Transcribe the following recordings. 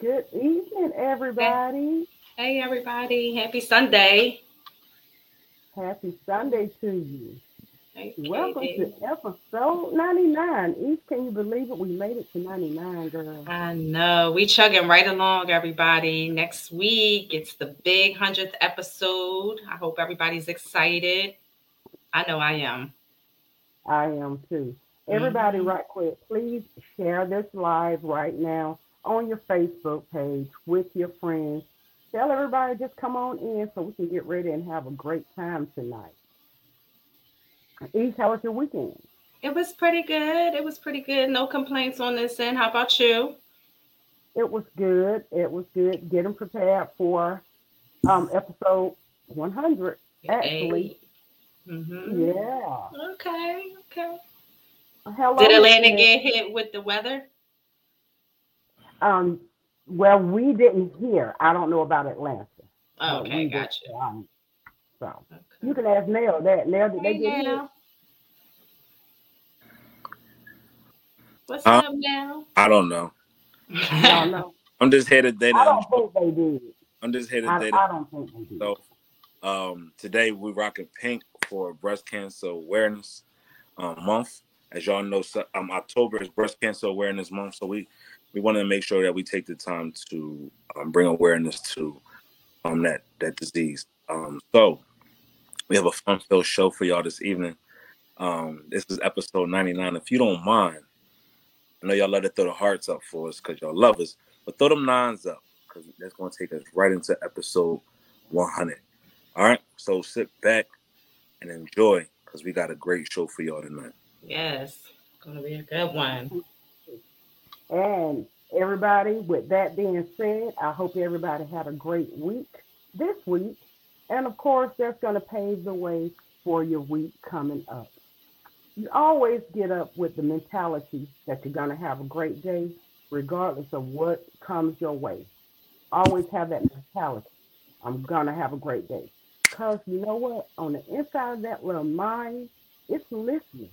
Good evening, everybody. Hey, everybody. Happy Sunday. Happy Sunday to you. Welcome to episode 99. Eve, can you believe it? We made it to 99, girl. I know. We chugging right along, everybody. Next week, it's the big 100th episode. I hope everybody's excited. I know I am. I am too. Everybody, Mhm. right quick, please share this live right now on your Facebook page with your friends. Tell everybody just come on in so we can get ready and have a great time tonight. Eve, how was your weekend? It was pretty good. It was pretty good. No complaints on this end. How about you? It was good. It was good. Getting prepared for um, episode 100. Actually, hmm yeah. Okay. Okay. Hello. Did Atlanta get hit with the weather? Um, well, we didn't hear. I don't know about Atlanta. Oh, okay, we did, gotcha. um, so Okay. you can ask Nell that. Nell, did they Hey, get hit? now. What's Huh? up now? I don't know. I don't know. I'm just headed there. I don't think they did. I'm just headed there. I don't think they did. So, um, today we're rocking pink for Breast Cancer Awareness um, Month. As y'all know, so- um, October is Breast Cancer Awareness Month, so we we want to make sure that we take the time to um, bring awareness to um that that disease. Um, so we have a fun-filled show for y'all this evening. Um, this is episode 99. If you don't mind, I know y'all love to throw the hearts up for us because y'all love us, but throw them nines up because that's going to take us right into episode 100. All right, so sit back and enjoy because we got a great show for y'all tonight. Yes, gonna be a good one. And everybody, with that being said, I hope everybody had a great week this week. And of course, that's going to pave the way for your week coming up. You always get up with the mentality that you're going to have a great day, regardless of what comes your way. Always have that mentality. I'm going to have a great day. Because you know what? On the inside of that little mind, it's listening.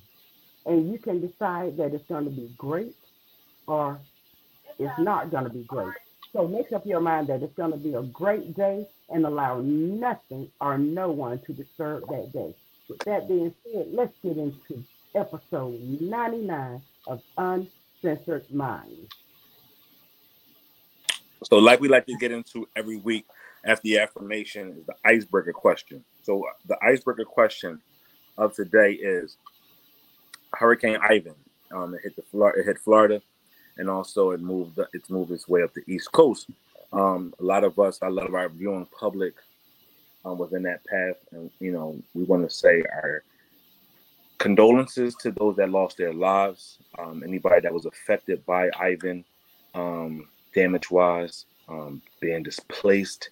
And you can decide that it's going to be great or it's not going to be great. So make up your mind that it's going to be a great day and allow nothing or no one to disturb that day. With that being said, let's get into episode 99 of Uncensored Minds. So, like we like to get into every week after the affirmation is the icebreaker question. So, the icebreaker question of today is Hurricane Ivan. Um, it hit the it hit Florida, and also it moved. It's moved its way up the East Coast. Um, a lot of us, a lot of our viewing public, um, was in that path, and you know, we want to say our condolences to those that lost their lives. Um, anybody that was affected by Ivan. Um, damage wise, um, being displaced,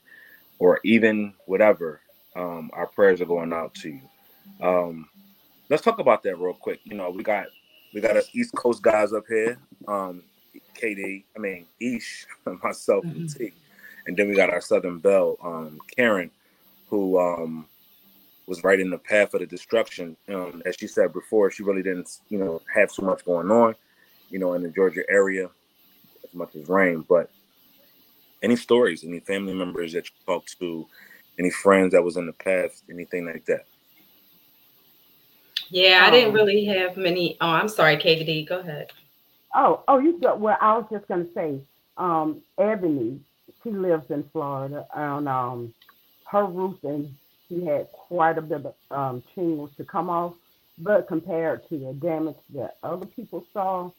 or even whatever, um, our prayers are going out to you. Um, let's talk about that real quick. You know, we got we got us East Coast guys up here, um, KD, I mean Ish, myself, and Mhm. T, and then we got our Southern Belle, um, Karen, who um, was right in the path of the destruction. Um, as she said before, she really didn't, you know, have so much going on, you know, in the Georgia area as much as rain. But any stories, any family members that you talked to, any friends that was in the past, anything like that. Yeah, I didn't Um, really have many. Oh, I'm sorry, KD. Go ahead. Oh, oh, you got, well, I was just going to say, um, Ebony, she lives in Florida, and um, her roofing, she had quite a bit of um, shingles to come off, but compared to the damage that other people saw,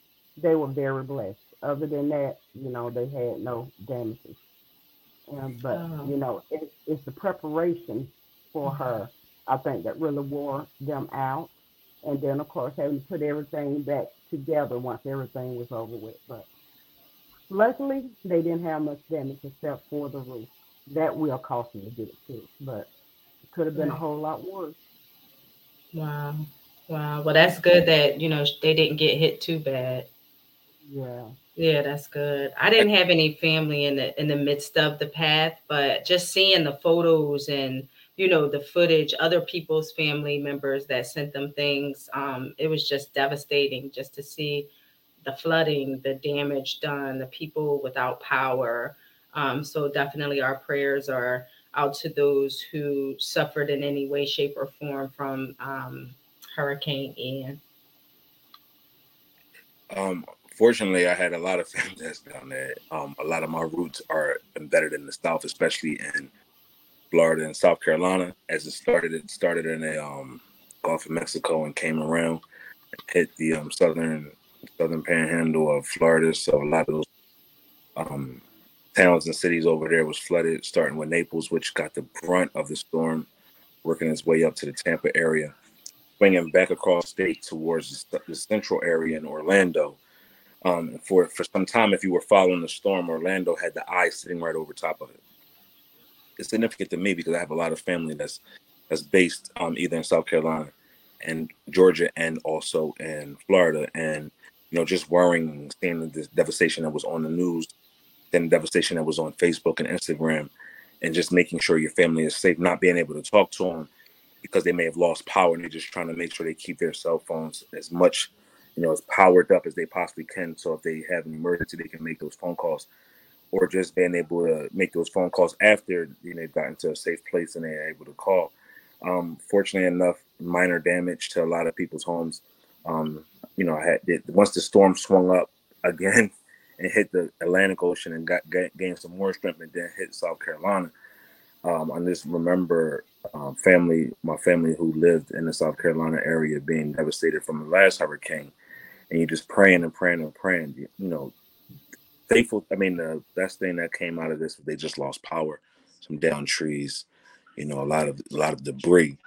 they were very blessed. Other than that, you know, they had no damages. Um, but, Oh. you know, it, it's the preparation for her, I think, that really wore them out. And then, of course, having to put everything back together once everything was over with. But luckily, they didn't have much damage except for the roof. That will cost me to get it fixed, but it could have been a mm. whole lot worse. Wow. Wow. Well, that's good that, you know, they didn't get hit too bad. Yeah. Yeah, that's good. I didn't have any family in the in the midst of the path, but just seeing the photos and you know the footage, other people's family members that sent them things, um, it was just devastating just to see the flooding, the damage done, the people without power. Um, so definitely our prayers are out to those who suffered in any way, shape, or form from um, Hurricane Ian. Um, fortunately, I had a lot of family that's down there. Um, a lot of my roots are embedded in the South, especially in Florida and South Carolina. As it started, it started in the um, Gulf of Mexico and came around hit the um, southern southern panhandle of Florida. So a lot of those um, towns and cities over there was flooded, starting with Naples, which got the brunt of the storm, working its way up to the Tampa area, swinging back across state towards the, the central area in Orlando. Um, for for some time, if you were following the storm, Orlando had the eye sitting right over top of it. It's significant to me because I have a lot of family that's that's based um, either in South Carolina and Georgia and also in Florida, and you know, just worrying, seeing the devastation that was on the news, then the devastation that was on Facebook and Instagram, and just making sure your family is safe, not being able to talk to them because they may have lost power and they're just trying to make sure they keep their cell phones as much, you know, as powered up as they possibly can. So if they have an emergency, they can make those phone calls, or just being able to make those phone calls after you know they've gotten to a safe place and they're able to call. Um, fortunately enough, minor damage to a lot of people's homes. Um, you know, I had once the storm swung up again and hit the Atlantic Ocean and got, got gained some more strength and then hit South Carolina. Um, I just remember um, family, my family who lived in the South Carolina area being devastated from the last hurricane, and you just praying and praying and praying. You, you know, faithful. I mean, the best thing that came out of this, they just lost power, some down trees, you know, a lot of a lot of debris,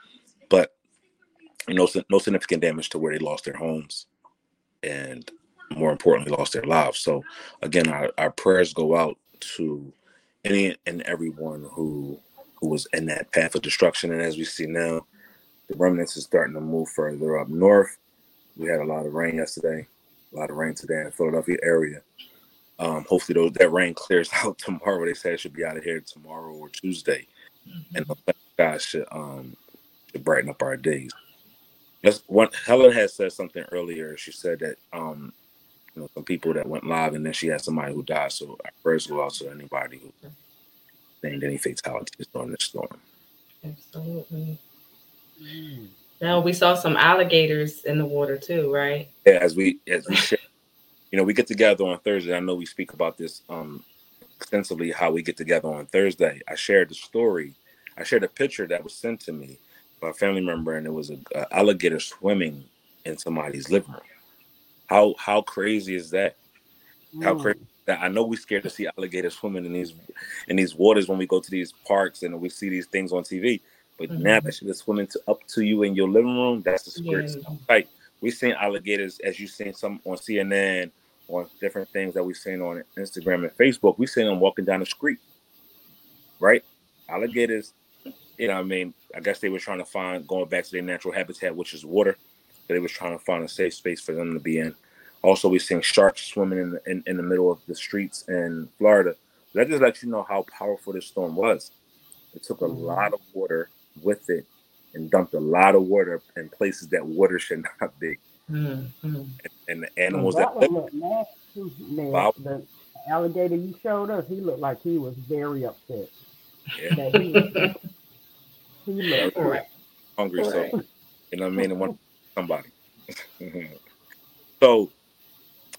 but no no significant damage to where they lost their homes and more importantly lost their lives. So again our, our prayers go out to any and everyone who who was in that path of destruction. And as we see now the remnants is starting to move further up north. We had a lot of rain yesterday a lot of rain today in the philadelphia area um, hopefully those, that rain clears out tomorrow they say it should be out of here tomorrow or tuesday mm-hmm. and the guys should um should brighten up our days that's what Helen has said something earlier. She said that um, you know, some people that went live and then she had somebody who died. So our prayers go out to anybody who named any fatalities during the storm. Absolutely. Mm. Now we saw some alligators in the water too, right? Yeah, as we as we share, you know, we get together on Thursday. I know we speak about this um extensively how we get together on Thursday. I shared the story. I shared a picture that was sent to me by a family member, and it was a, a alligator swimming in somebody's living room. How how crazy is that? Mm. How crazy that I know we're scared to see alligators swimming in these in these waters when we go to these parks and we see these things on TV. But mm-hmm. now that she's swimming to, up to you in your living room, that's the scary yeah. Like we've seen alligators, as you've seen some on CNN, on different things that we've seen on Instagram and Facebook. We've seen them walking down the street, right? Alligators you know, I mean, I guess they were trying to find going back to their natural habitat, which is water. They was trying to find a safe space for them to be in. Also, we're seeing sharks swimming in the, in, in the middle of the streets in Florida. That just lets you know how powerful this storm was. It took a mm-hmm. lot of water with it and dumped a lot of water in places that water should not be. Mm-hmm. And, and, the animals well, that, that looked nasty, man. Wow. The alligator you showed us, he looked like he was very upset. Yeah. he Right. Hungry, so you know what I mean. And want somebody. so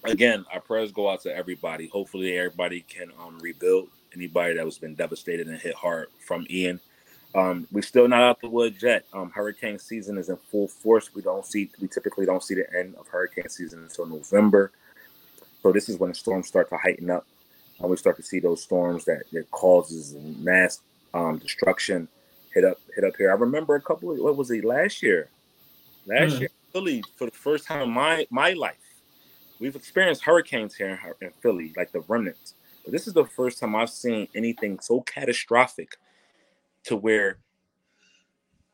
again, our prayers go out to everybody. Hopefully, everybody can um, rebuild. Anybody that was been devastated and hit hard from Ian. Um, we're still not out the woods yet. Um, hurricane season is in full force. We don't see, we typically don't see the end of hurricane season until November. So this is when the storms start to heighten up, and we start to see those storms that that causes mass um, destruction hit up hit up here. I remember a couple of what was it last year? Last mm. year, Philly for the first time in my my life. We've experienced hurricanes here in Philly, like the remnants. But this is the first time I've seen anything so catastrophic to where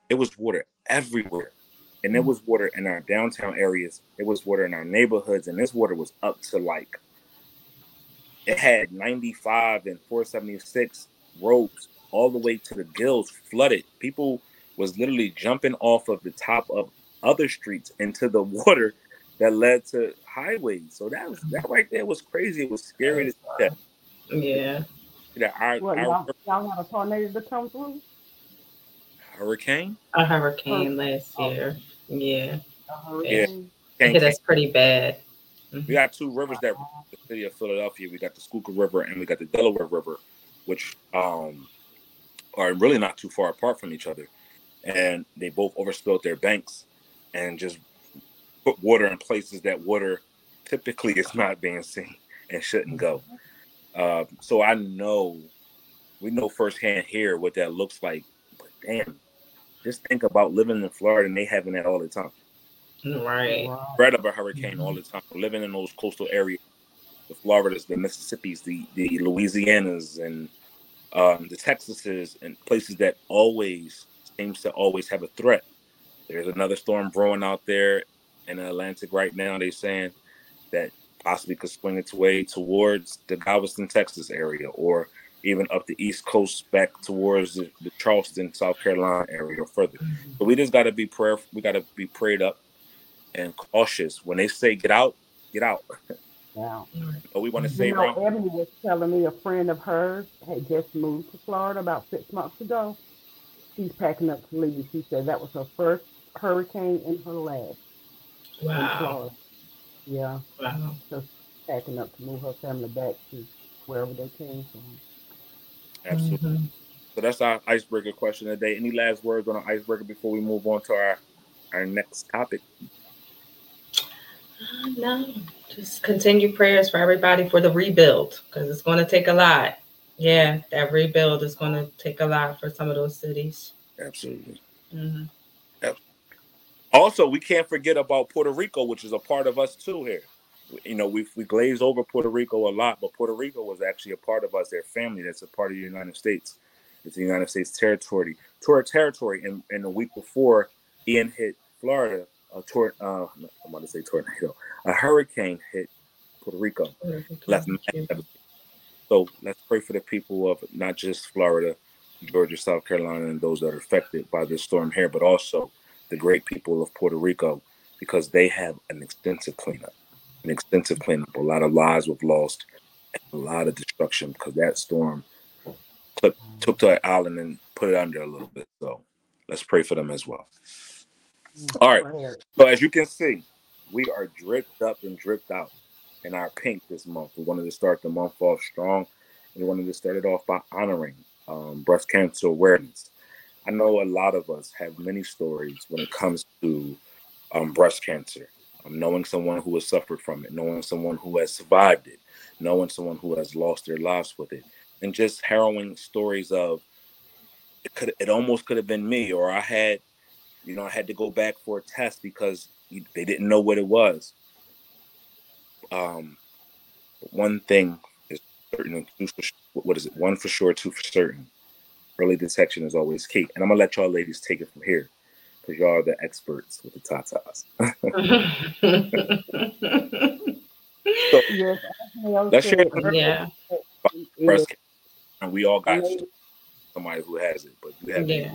it was water everywhere. And there was water in our downtown areas. It was water in our neighborhoods. And this water was up to like, it had 95 and 476 roads all the way to the gills, flooded. People was literally jumping off of the top of other streets into the water that led to highways. So that was that right there was crazy. It was scary see that. Yeah. That our, What, our y'all, y'all had a tornado to come through? hurricane. A hurricane last year. Yeah. A hurricane? I think that's pretty bad. We got two rivers that the city of Philadelphia. We got the Schuylkill River and we got the Delaware River, which um, are really not too far apart from each other. And they both overspilled their banks and just put water in places that water typically is not being seen and shouldn't go. Uh, so I know, we know firsthand here what that looks like. But damn, just think about living in Florida and they having that all the time Right. Right. threat of a hurricane all the time. Living in those coastal areas, the Floridas, the Mississippis, the the Louisianas, and um, the Texases, and places that always seems to always have a threat. There's another storm brewing out there in the Atlantic right now. They're saying that possibly could swing its way towards the Galveston, Texas area, or even up the East Coast back towards the, the Charleston, South Carolina area or further. But we just got to be prayer. We got to be prayed up and cautious. When they say get out, get out. Yeah. But we want to You say know, wrong. Ebony was telling me a friend of hers had just moved to Florida about six months ago. She's packing up to leave. She said that was her first hurricane in her last in Wow. Florida. Yeah, Wow. packing up to move her family back to wherever they came from. Absolutely. Mhm. So that's our icebreaker question of the day. Any last words on our icebreaker before we move on to our our next topic? Uh, No, just continue prayers for everybody for the rebuild because it's going to take a lot. Yeah, that rebuild is going to take a lot for some of those cities. Absolutely. hmm Also, we can't forget about Puerto Rico, which is a part of us too here. You know, we we glaze over Puerto Rico a lot, but Puerto Rico was actually a part of us, their family that's a part of the United States. It's the United States territory, tour territory. And, and the week before Ian hit Florida, a tor- uh, I'm going to say tornado, a hurricane hit Puerto Rico. left So let's pray for the people of not just Florida, Georgia, South Carolina, and those that are affected by this storm here, but also the great people of Puerto Rico, because they have an extensive cleanup, an extensive cleanup. A lot of lives were lost, and a lot of destruction because that storm clip, took to an island and put it under a little bit. So let's pray for them as well. All right. So as you can see, we are dripped up and dripped out in our pink this month. We wanted to start the month off strong. And we wanted to start it off by honoring um, breast cancer awareness. I know a lot of us have many stories when it comes to um, breast cancer. Um, knowing someone who has suffered from it, knowing someone who has survived it, knowing someone who has lost their lives with it, and just harrowing stories of it could it almost could have been me or I had you know, I had to go back for a test because they didn't know what it was. Um, one thing is certain, two for, what is it? One for sure, two for certain. Early detection is always key. And I'm gonna let y'all ladies take it from here because y'all are the experts with the tatas. Yes, Angel Let's share said yeah, it Breast. And we all got Ladies- somebody who has it, but you have yeah.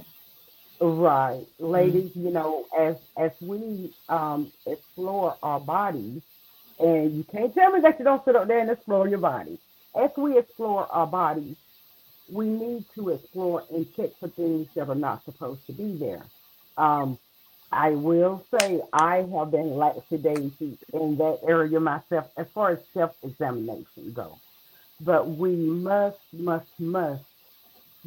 Right, ladies, you know, as as we um explore our bodies, and you can't tell me that you don't sit up there and explore your body. As we explore our bodies, we need to explore and check for things that are not supposed to be there. Um, I will say I have been lackadaisy in that area myself as far as self-examination goes. But we must, must, must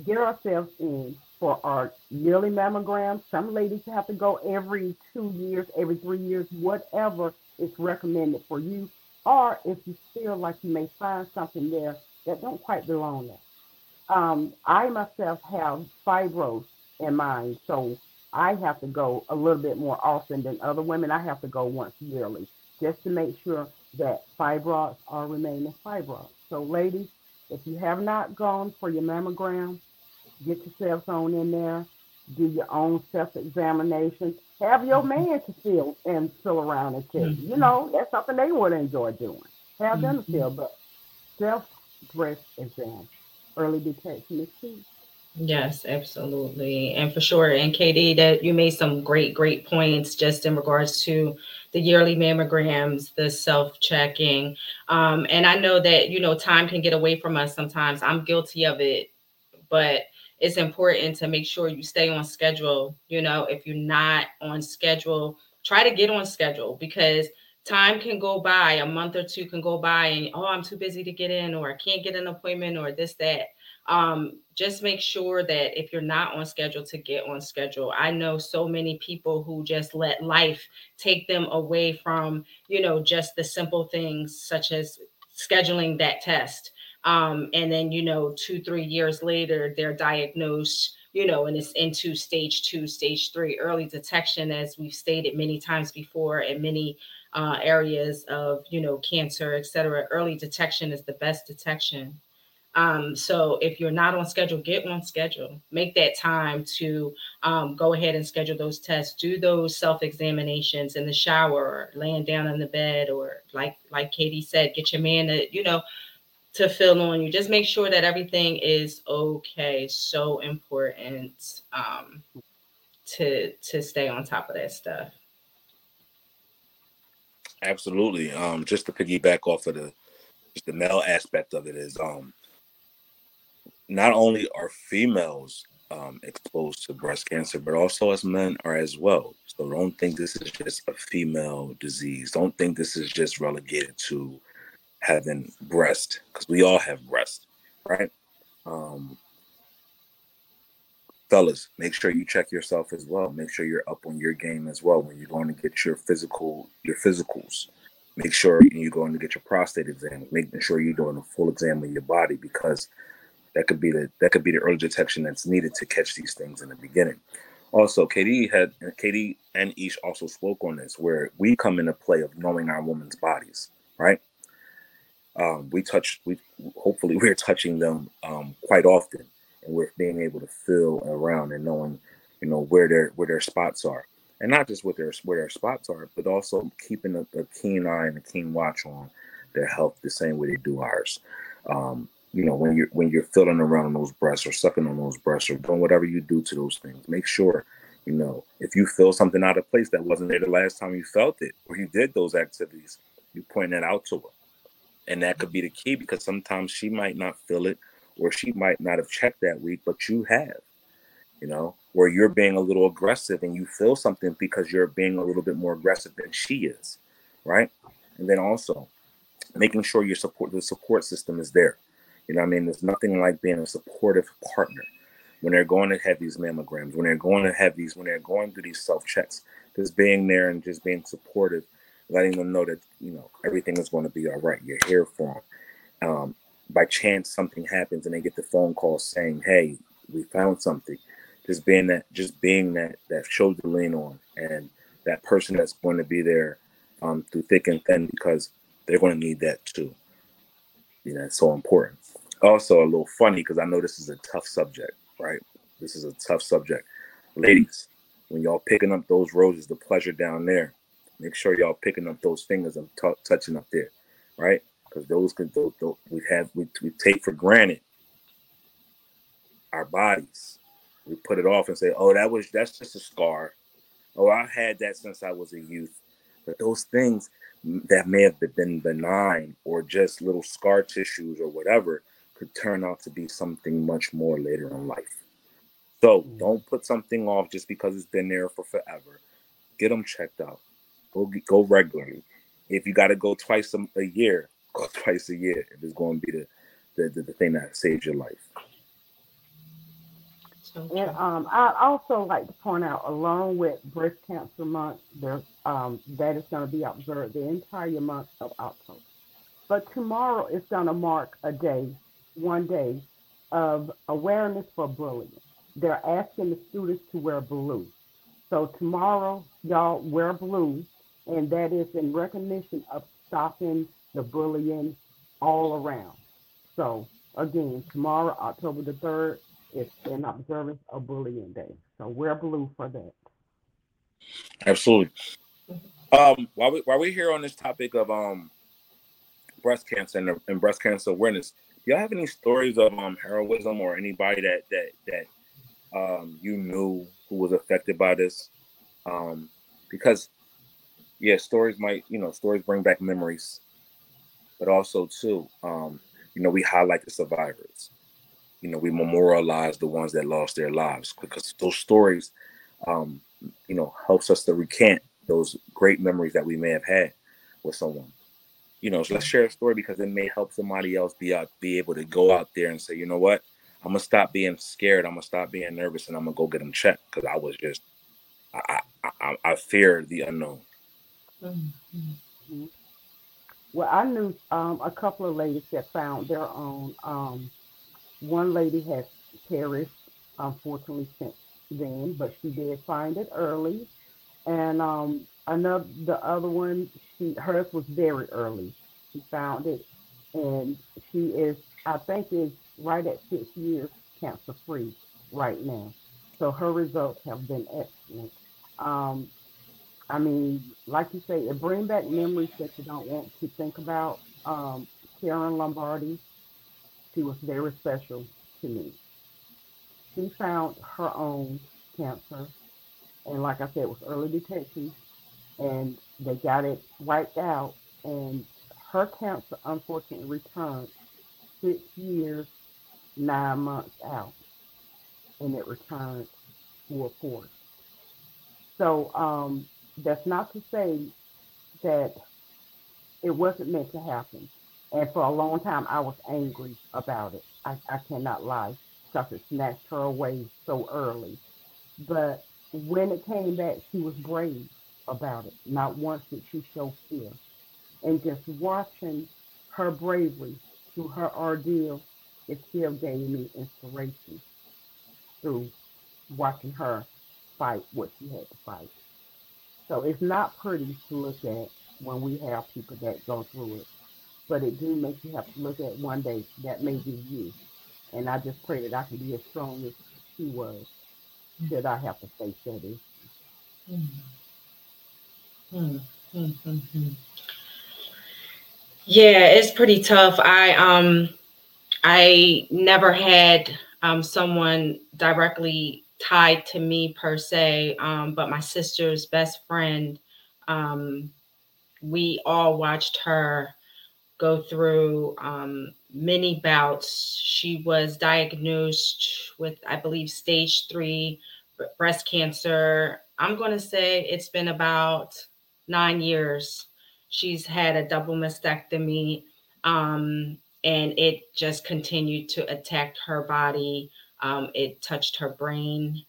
get ourselves in for our yearly mammogram. Some ladies have to go every two years, every three years, whatever is recommended for you. Or if you feel like you may find something there that don't quite belong there. Um, I myself have fibros in mine, so I have to go a little bit more often than other women. I have to go once yearly just to make sure that fibroids are remaining fibroids. So, ladies, if you have not gone for your mammogram, get yourselves on in there, do your own self-examination. Have your man to feel and fill around and check. You Mhm. know, that's something they would enjoy doing. Have them to Mhm. feel, but self breast exam, early detection is key. Yes, absolutely. And for sure. And KD, that you made some great, great points just in regards to the yearly mammograms, the self-checking. Um, and I know that, you know, time can get away from us sometimes. I'm guilty of it, but it's important to make sure you stay on schedule. You know, if you're not on schedule, try to get on schedule because time can go by, a month or two can go by, and oh, I'm too busy to get in, or I can't get an appointment, or this, that. Um, just make sure that if you're not on schedule to get on schedule. I know so many people who just let life take them away from you know just the simple things such as scheduling that test. Um, and then you know two three years later they're diagnosed you know and it's into stage two stage three. Early detection as we've stated many times before and many uh, areas of you know cancer et cetera early detection is the best detection um, so if you're not on schedule, get on schedule. Make that time to um, go ahead and schedule those tests. Do those self examinations in the shower, or laying down on the bed, or like like KD said, get your man to you know to fill on you. Just make sure that everything is okay. So important um, to to stay on top of that stuff. Absolutely. Um, just to piggyback off of the just the male aspect of it is um not only are females um, exposed to breast cancer, but also as men are as well. So don't think this is just a female disease. Don't think this is just relegated to having breast, because we all have breast, right? Um, fellas, make sure you check yourself as well. Make sure you're up on your game as well when you're going to get your physical, your physicals. Make sure you're going to get your prostate exam. Making sure you're doing a full exam of your body because that could be the that could be the early detection that's needed to catch these things in the beginning. Also, KD had KD and Ish also spoke on this, where we come into play of knowing our women's bodies, right? Um, we touch, we hopefully we're touching them um, quite often, and we're being able to feel around and knowing, you know, where their where their spots are, and not just what their where their spots are, but also keeping a, a keen eye and a keen watch on their health the same way they do ours. Um, you know, when you're when you're filling around those breasts or sucking on those breasts or doing whatever you do to those things, make sure, you know, if you feel something out of place that wasn't there the last time you felt it or you did those activities, you point that out to her. And that could be the key because sometimes she might not feel it or she might not have checked that week, but you have, you know, where you're being a little aggressive and you feel something because you're being a little bit more aggressive than she is, right? And then also making sure your support the support system is there you know I mean? There's nothing like being a supportive partner when they're going to have these mammograms, when they're going to have these, when they're going through these self checks, just being there and just being supportive, letting them know that, you know, everything is going to be all right. You're here for them. Um, by chance, something happens and they get the phone call saying, hey, we found something. Just being that, just being that, that shoulder lean on and that person that's going to be there um, through thick and thin because they're going to need that too. You know, it's so important also a little funny because I know this is a tough subject, right? This is a tough subject. Ladies, when y'all picking up those roses, the pleasure down there, make sure y'all picking up those fingers and t- touching up there, right? Because those could those, those, we have we, we take for granted our bodies. We put it off and say, "Oh, that was that's just a scar." Oh, I've had that since I was a youth. But those things that may have been benign or just little scar tissues or whatever could turn out to be something much more later in life. So mm. don't put something off just because it's been there for forever. Get them checked out. Go go regularly. If you got to go twice a, a, year, go twice a year. If it's going to be the, the, the, the thing that saves your life. And um, I also like to point out, along with Breast Cancer Month, there um, that is going to be observed the entire month of October. But tomorrow is going to mark a day one day of awareness for bullying. They're asking the students to wear blue. So tomorrow, y'all wear blue, and that is in recognition of stopping the bullying all around. So again, tomorrow, October the 3rd, is an observance of bullying day. So wear blue for that. Absolutely. Um, while we while we're here on this topic of um breast cancer and, and breast cancer awareness. Do y'all have any stories of um heroism or anybody that that that um you knew who was affected by this? Um, because yeah, stories might you know stories bring back memories, but also too, um, you know, we highlight the survivors. You know, we memorialize the ones that lost their lives because those stories, um, you know, helps us to recant those great memories that we may have had with someone. You know, so let's share a story because it may help somebody else be out, be able to go out there and say, you know what, I'm gonna stop being scared. I'm gonna stop being nervous, and I'm gonna go get them checked because I was just, I, I, I, I feared the unknown. Mm-hmm. Well, I knew um, a couple of ladies that found their own. Um, one lady has perished, unfortunately, since then, but she did find it early. And um, another, the other one, she hers was very early. She found it, and she is, I think, is right at six years cancer free right now. So her results have been excellent. Um, I mean, like you say, it brings back memories that you don't want to think about. Um, Karen Lombardi, she was very special to me. She found her own cancer, and like I said, it was early detection, and they got it wiped out. And her cancer unfortunately returned six years, nine months out, and it returned full force. So um, that's not to say that it wasn't meant to happen. And for a long time, I was angry about it. I, I cannot lie because it snatched her away so early. But when it came back, she was brave about it. Not once did she show fear. And just watching her bravery through her ordeal, it still gave me inspiration through watching her fight what she had to fight. So it's not pretty to look at when we have people that go through it, but it do make you have to look at one day that may be you. And I just pray that I can be as strong as she was, that I have to face that issue. Mm-hmm. Mm-hmm. Yeah, it's pretty tough. I um I never had um someone directly tied to me per se, um, but my sister's best friend, um, we all watched her go through um, many bouts. She was diagnosed with, I believe, stage three breast cancer. I'm going to say it's been about nine years. She's had a double mastectomy, um, and it just continued to attack her body. Um, it touched her brain.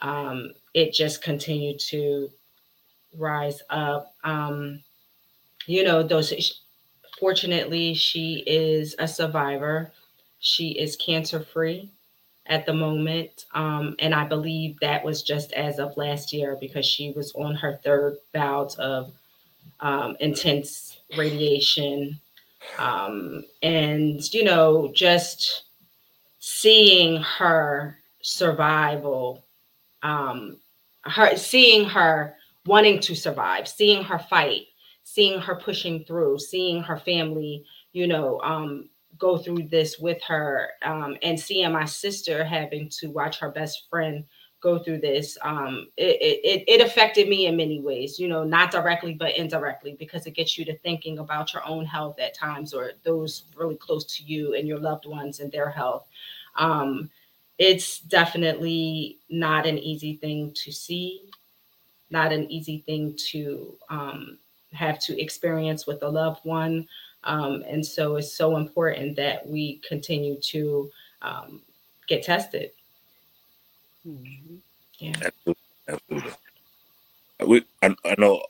Um, it just continued to rise up. Um, you know, those. Fortunately, she is a survivor. She is cancer free at the moment, um, and I believe that was just as of last year because she was on her third bout of um, intense radiation, um, and you know, just seeing her survival, um, her seeing her wanting to survive, seeing her fight, seeing her pushing through, seeing her family, you know, um, go through this with her, um, and seeing my sister having to watch her best friend go through this um, it, it, it affected me in many ways you know not directly but indirectly because it gets you to thinking about your own health at times or those really close to you and your loved ones and their health. Um, it's definitely not an easy thing to see not an easy thing to um, have to experience with a loved one. Um, and so it's so important that we continue to um, get tested Mm-hmm. yeah. Absolutely. Absolutely. We, I, I know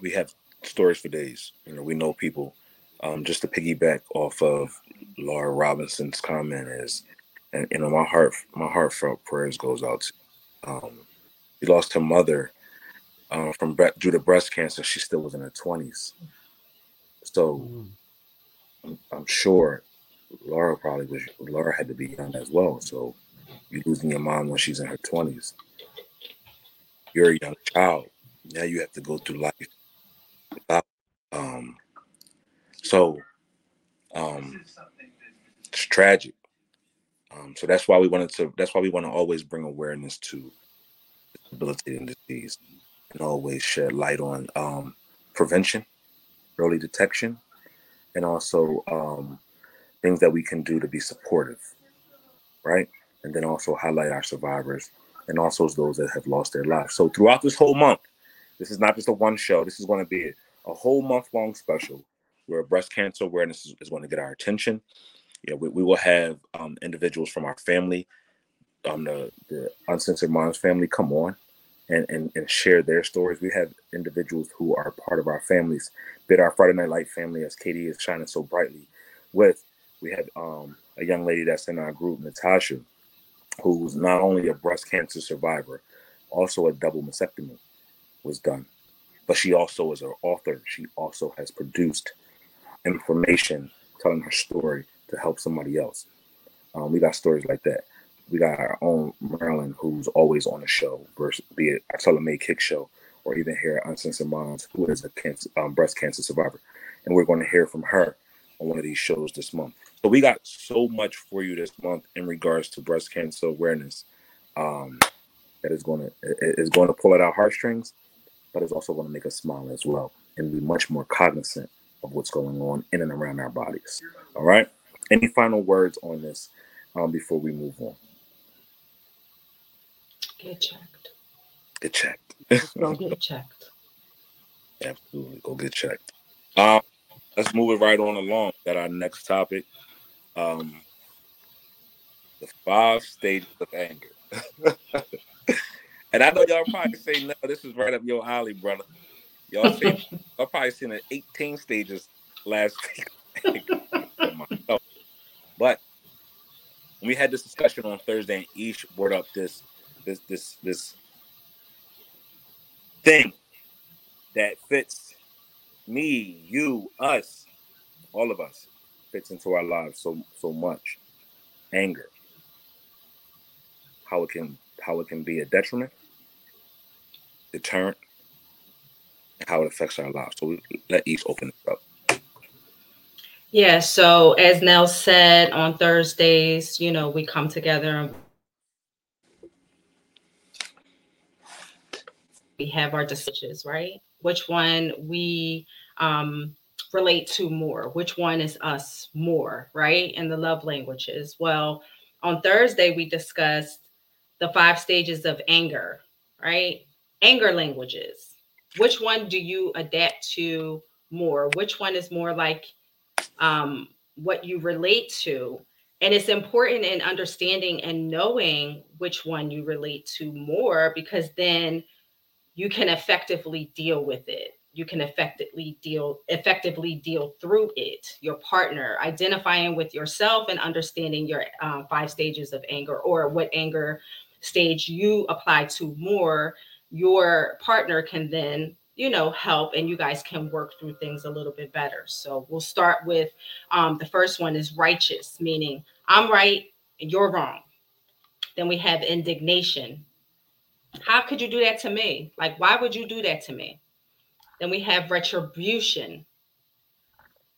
we have stories for days. You know, we know people. Um, just to piggyback off of Laura Robinson's comment is, and you know, my heart, my heartfelt prayers goes out to. Um, she lost her mother uh, from bre- due to breast cancer. She still was in her twenties, so Mm-hmm. I'm, I'm sure Laura probably was. Laura had to be young as well. So you're losing your mom when she's in her 20s. You're a young child. Now you have to go through life. Um, so Um, it's tragic. Um, so that's why we wanted to. That's why we want to always bring awareness to debilitating disease, and always shed light on um, prevention, early detection, and also um, things that we can do to be supportive, right? And then also highlight our survivors and also those that have lost their lives. So throughout this whole month, this is not just a one show. This is going to be a whole month long special where breast cancer awareness is, is going to get our attention. Yeah, we, we will have um, individuals from our family, um, the, the Uncensored Minds family, come on and, and, and share their stories. We have individuals who are part of our families, bit our Friday Night Light family, as KD is shining so brightly with. We have um, a young lady that's in our group, Natasha, who's not only a breast cancer survivor, also a double mastectomy was done. But she also is an author. She also has produced information telling her story to help somebody else. Um, we got stories like that. We got our own Marilyn, who's always on the show, versus be it our May Kick show, or even here at Uncensored Minds, who is a cancer, um, breast cancer survivor. And we're going to hear from her on one of these shows this month. So we got so much for you this month in regards to breast cancer awareness. Um, that is going to is going to pull at our heartstrings, but it's also going to make us smile as well and be much more cognizant of what's going on in and around our bodies. All right. Any final words on this um, before we move on? Get checked. Get checked. Go get checked. Absolutely. Go get checked. Um, let's move it right on along. Got our next topic. Um, the five stages of anger. and I know y'all probably say, no, this is right up your alley, brother. Y'all say, I've probably seen the 18 stages last week. but we had this discussion on Thursday, and each brought up this, this, this, this thing that fits me, you, us, all of us, fits into our lives so so much. Anger. How it can how it can be a detriment, deterrent, and how it affects our lives. So we let each open it up. Yeah, so as Nell said on Thursdays, you know, we come together and we have our decisions, right? Which one we um, relate to more? Which one is us more, right? In the love languages. Well, on Thursday, we discussed the five stages of anger, right? Anger languages. Which one do you adapt to more? Which one is more like um, what you relate to? And it's important in understanding and knowing which one you relate to more because then you can effectively deal with it you can effectively deal effectively deal through it. Your partner identifying with yourself and understanding your um, five stages of anger or what anger stage you apply to more your partner can then you know help and you guys can work through things a little bit better. So we'll start with um, the first one is righteous meaning i'm right and you're wrong. Then we have indignation. How could you do that to me? Like why would you do that to me then we have retribution.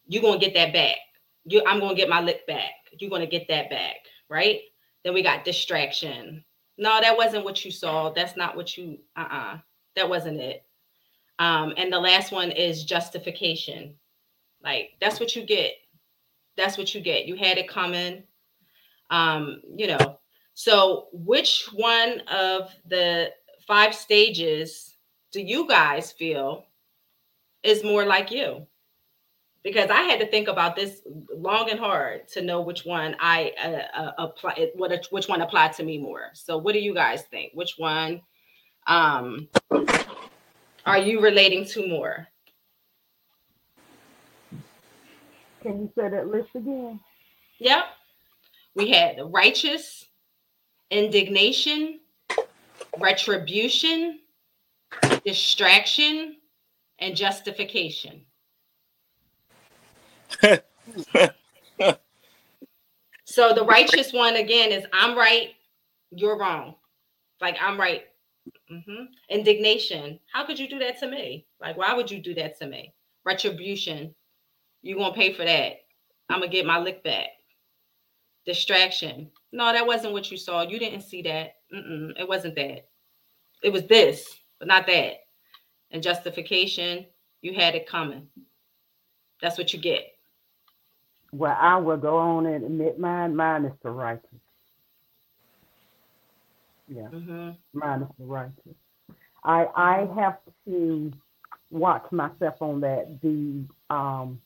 You're gonna get that back. You, I'm gonna get my lick back. You're gonna get that back, right? Then we got distraction. No, that wasn't what you saw. That's not what you. Uh-uh. That wasn't it. Um, and the last one is justification. Like that's what you get. That's what you get. You had it coming. Um, you know. So, which one of the five stages do you guys feel is more like you because I had to think about this long and hard to know which one I uh, uh, apply, what which one applied to me more. So, what do you guys think? Which one um, are you relating to more? Can you say that list again? Yep. We had righteous, indignation, retribution, distraction, and justification. so the righteous one again is I'm right, you're wrong. Like I'm right. Mm-hmm. Indignation. How could you do that to me? Like, why would you do that to me? Retribution. You gonna pay for that. I'm gonna get my lick back. Distraction. No, that wasn't what you saw. You didn't see that. Mm-mm, it wasn't that. It was this, but not that. And justification, you had it coming. That's what you get. Well, I will go on and admit mine. Mine is the righteous. Yeah, hmm mine is the righteous. I I have to watch myself on that. The um,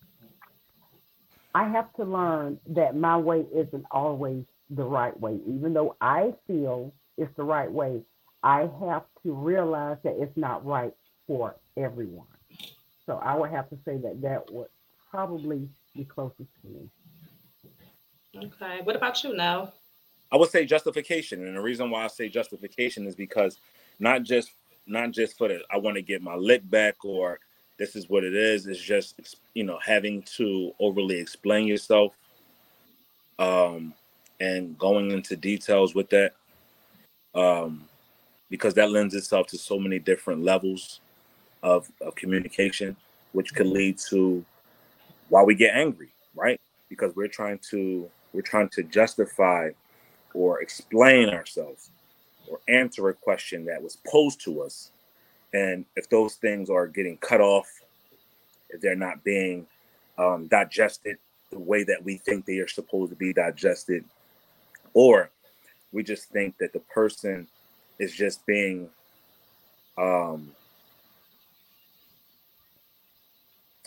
I have to learn that my way isn't always the right way, even though I feel it's the right way. I have to realize that it's not right for everyone. So I would have to say that that would probably be closest to me. Okay. What about you now? I would say justification, and the reason why I say justification is because not just not just for the I want to get my lick back or this is what it is. It's just you know having to overly explain yourself, um, and going into details with that, um, because that lends itself to so many different levels of of communication, which can lead to why we get angry, right? Because we're trying to we're trying to justify or explain ourselves or answer a question that was posed to us. And if those things are getting cut off, if they're not being um, digested the way that we think they are supposed to be digested, or we just think that the person is just being um,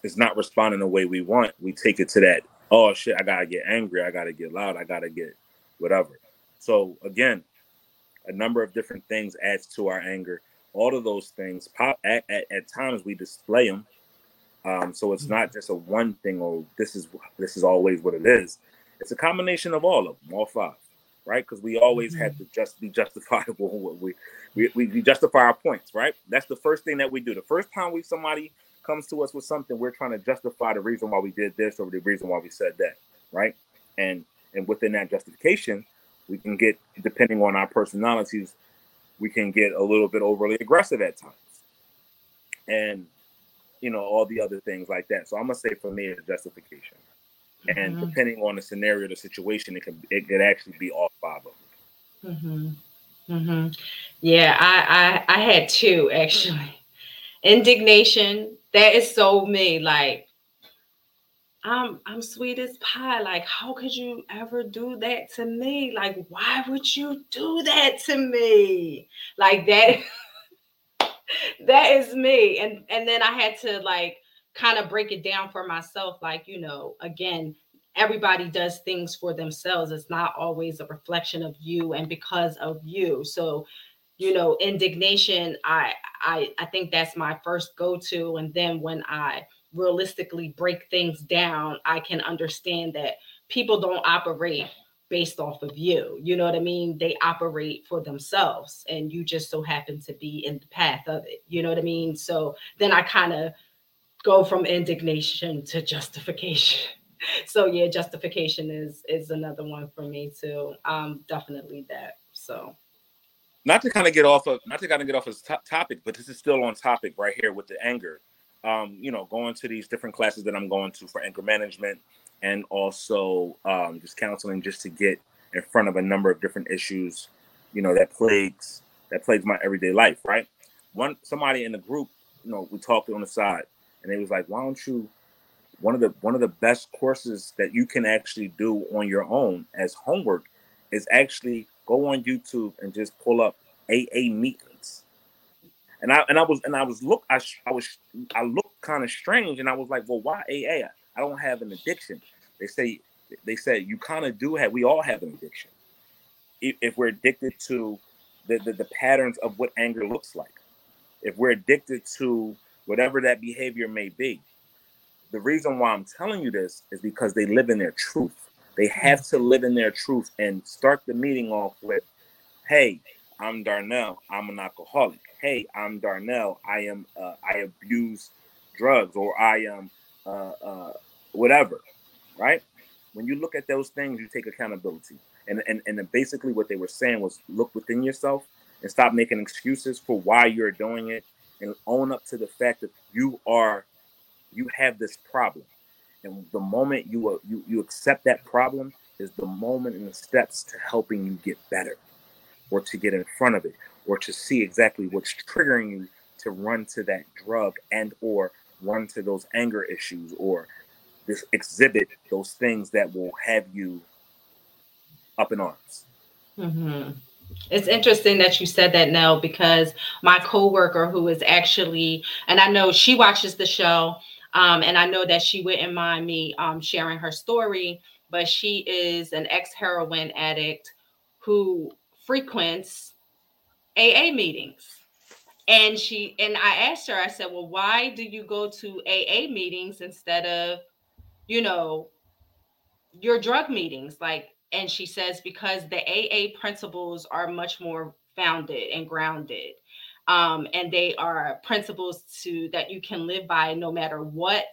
is not responding the way we want, we take it to that, oh shit, I gotta get angry, I gotta get loud, I gotta get whatever. So again, a number of different things adds to our anger. All of those things pop at, at, at times we display them. Um, so it's not just a one thing or this is this is always what it is. It's a combination of all of them, all five, right? Because we always have to just be justifiable. We we we justify our points, right? That's the first thing that we do. The first time we somebody comes to us with something, we're trying to justify the reason why we did this or the reason why we said that, right? And and within that justification, we can get depending on our personalities, we can get a little bit overly aggressive at times, and you know all the other things like that. So I'm gonna say for me, it's justification, and Mhm. depending on the scenario, the situation, it can it could actually be all five of them. hmm hmm Yeah, I, I I had two actually. Indignation. That is so me. Like, I'm I'm sweet as pie. Like, how could you ever do that to me? Like, why would you do that to me? Like that. that is me. And and then I had to like kind of break it down for myself. Like, you know, again, everybody does things for themselves. It's not always a reflection of you and because of you. So, you know, indignation, I I I think that's my first go-to. And then when I realistically break things down, I can understand that people don't operate based off of you. You know what I mean? They operate for themselves and you just so happen to be in the path of it. You know what I mean? So then I kind of go from indignation to justification. So yeah, justification is is another one for me too. Um definitely that. So not to kind of get off of not to kind of get off of to- topic, but this is still on topic right here with the anger. Um, you know, going to these different classes that I'm going to for anger management and also um, just counseling just to get in front of a number of different issues, you know, that plagues that plagues my everyday life, right? One somebody in the group, you know, we talked on the side and they was like, why don't you one of the one of the best courses that you can actually do on your own as homework is actually go on YouTube and just pull up AA meetings. And I and I was and I was look I, I was I looked kind of strange and I was like, well, why AA? I don't have an addiction. They say they said you kind of do have. We all have an addiction. If, if we're addicted to the, the the patterns of what anger looks like, if we're addicted to whatever that behavior may be, the reason why I'm telling you this is because they live in their truth. They have to live in their truth and start the meeting off with, "Hey, I'm Darnell. I'm an alcoholic. Hey, I'm Darnell. I am uh, I abuse drugs or I am uh, uh, whatever." Right? When you look at those things, you take accountability. And, and and basically what they were saying was look within yourself and stop making excuses for why you're doing it and own up to the fact that you are you have this problem And the moment you uh, you you accept that problem is the moment and the steps to helping you get better, or to get in front of it, or to see exactly what's triggering you to run to that drug and or run to those anger issues or this exhibit those things that will have you up in arms. Mm-hmm. It's interesting that you said that, Nell, because my coworker, who is actually, and I know she watches the show, um, and I know that she wouldn't mind me um, sharing her story, but she is an ex heroin addict who frequents AA meetings. And she and I asked her, I said, Well, why do you go to AA meetings instead of, you know, your drug meetings? Like, and she says, because the AA principles are much more founded and grounded. Um, and they are principles to that you can live by no matter what